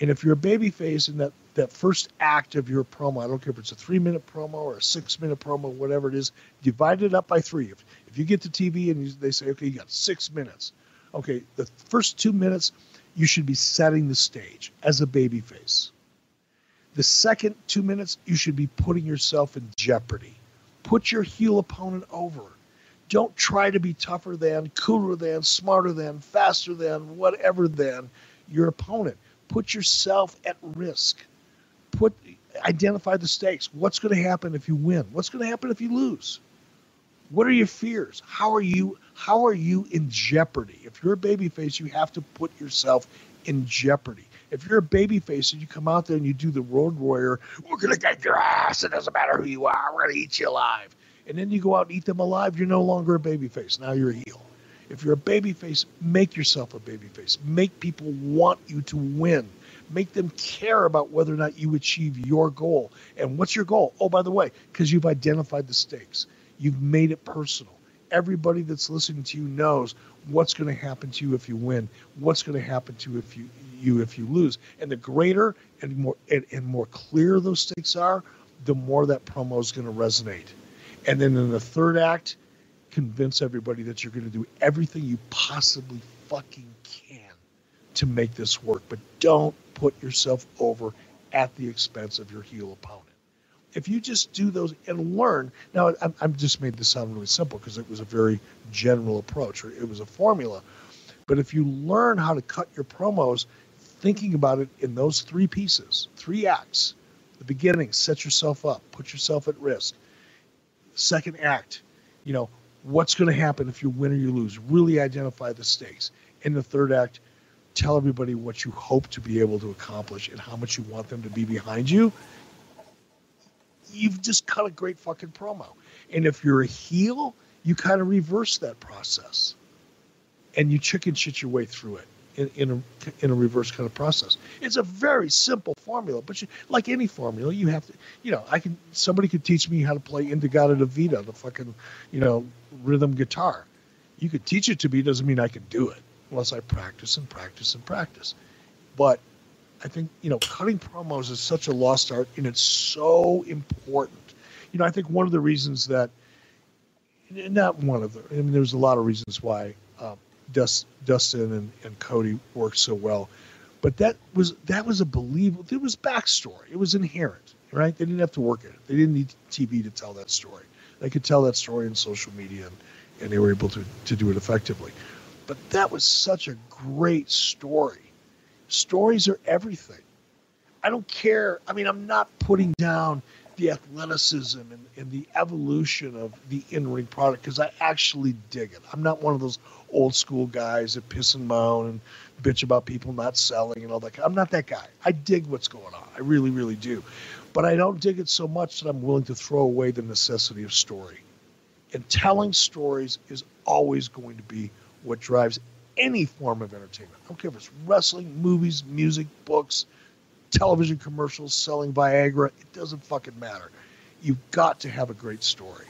Speaker 2: And if you're a baby face in that, that first act of your promo, I don't care if it's a three minute promo or a six minute promo, whatever it is, divide it up by three. If, if you get to TV and you, they say, okay, you got six minutes. Okay, the first two minutes, you should be setting the stage as a baby face. The second two minutes, you should be putting yourself in jeopardy. Put your heel opponent over. Don't try to be tougher than, cooler than, smarter than, faster than, whatever than your opponent. Put yourself at risk. Put identify the stakes. What's going to happen if you win? What's going to happen if you lose? What are your fears? How are you how are you in jeopardy? If you're a babyface, you have to put yourself in jeopardy. If you're a babyface and you come out there and you do the road warrior, we're gonna get your ass. It doesn't matter who you are. We're gonna eat you alive and then you go out and eat them alive, you're no longer a babyface. Now you're a heel. If you're a babyface, make yourself a babyface. Make people want you to win. Make them care about whether or not you achieve your goal. And what's your goal? Oh, by the way, because you've identified the stakes, you've made it personal. Everybody that's listening to you knows what's going to happen to you if you win, what's going to happen to you if you you if you lose. And the greater and more and, and more clear those stakes are, the more that promo is going to resonate. And then in the third act, convince everybody that you're going to do everything you possibly fucking can to make this work. But don't put yourself over at the expense of your heel opponent. If you just do those and learn, now I'm, I'm just made this sound really simple because it was a very general approach, or it was a formula. But if you learn how to cut your promos, thinking about it in those three pieces, three acts, the beginning, set yourself up, put yourself at risk. Second act, you know, what's going to happen if you win or you lose? Really identify the stakes. In the third act, tell everybody what you hope to be able to accomplish and how much you want them to be behind you. You've just cut a great fucking promo. And if you're a heel, you kind of reverse that process and you chicken shit your way through it in, in a in a reverse kind of process. It's a very simple formula, but you, like any formula, you have to, you know, I can somebody could teach me how to play In-A-Gadda-Da-Vida, the fucking, you know, rhythm guitar. You could teach it to me, doesn't mean I can do it unless I practice and practice and practice. But I think you know, cutting promos is such a lost art, and it's so important. You know, I think one of the reasons that, not one of the, I mean, there's a lot of reasons why. Um, Dustin and, and Cody worked so well. But that was that was a believable. It was backstory. It was inherent, right? They didn't have to work it. They didn't need TV to tell that story. They could tell that story in social media, and, and they were able to to do it effectively. But that was such a great story. Stories are everything. I don't care. I mean, I'm not putting down the athleticism and, and the evolution of the in ring product because I actually dig it. I'm not one of those old school guys that piss and moan and bitch about people not selling and all that. I'm not that guy. I dig what's going on. I really, really do. But I don't dig it so much that I'm willing to throw away the necessity of story. And telling stories is always going to be what drives any form of entertainment. I don't care if it's wrestling, movies, music, books, television commercials, selling Viagra. It doesn't fucking matter. You've got to have a great story.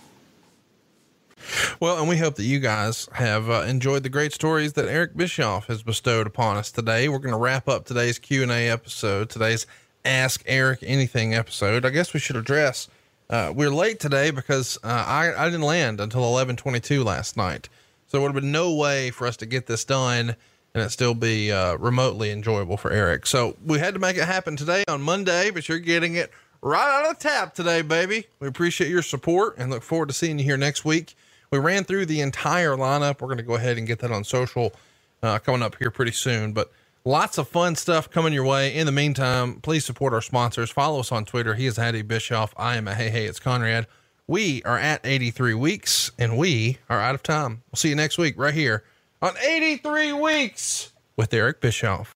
Speaker 1: Well, and we hope that you guys have uh, enjoyed the great stories that Eric Bischoff has bestowed upon us today. We're going to wrap up today's Q and A episode, today's Ask Eric Anything episode. I guess we should address. Uh, we're late today because uh, I I didn't land until eleven twenty two last night, so there would have been no way for us to get this done and it still be uh, remotely enjoyable for Eric. So we had to make it happen today on Monday, but you're getting it right out of the tap today, baby. We appreciate your support and look forward to seeing you here next week. We ran through the entire lineup. We're going to go ahead and get that on social uh, coming up here pretty soon. But lots of fun stuff coming your way. In the meantime, please support our sponsors. Follow us on Twitter. He is Hattie Bischoff. I am a Hey Hey, it's Conrad. We are at 83 weeks and we are out of time. We'll see you next week right here on 83 Weeks with Eric Bischoff.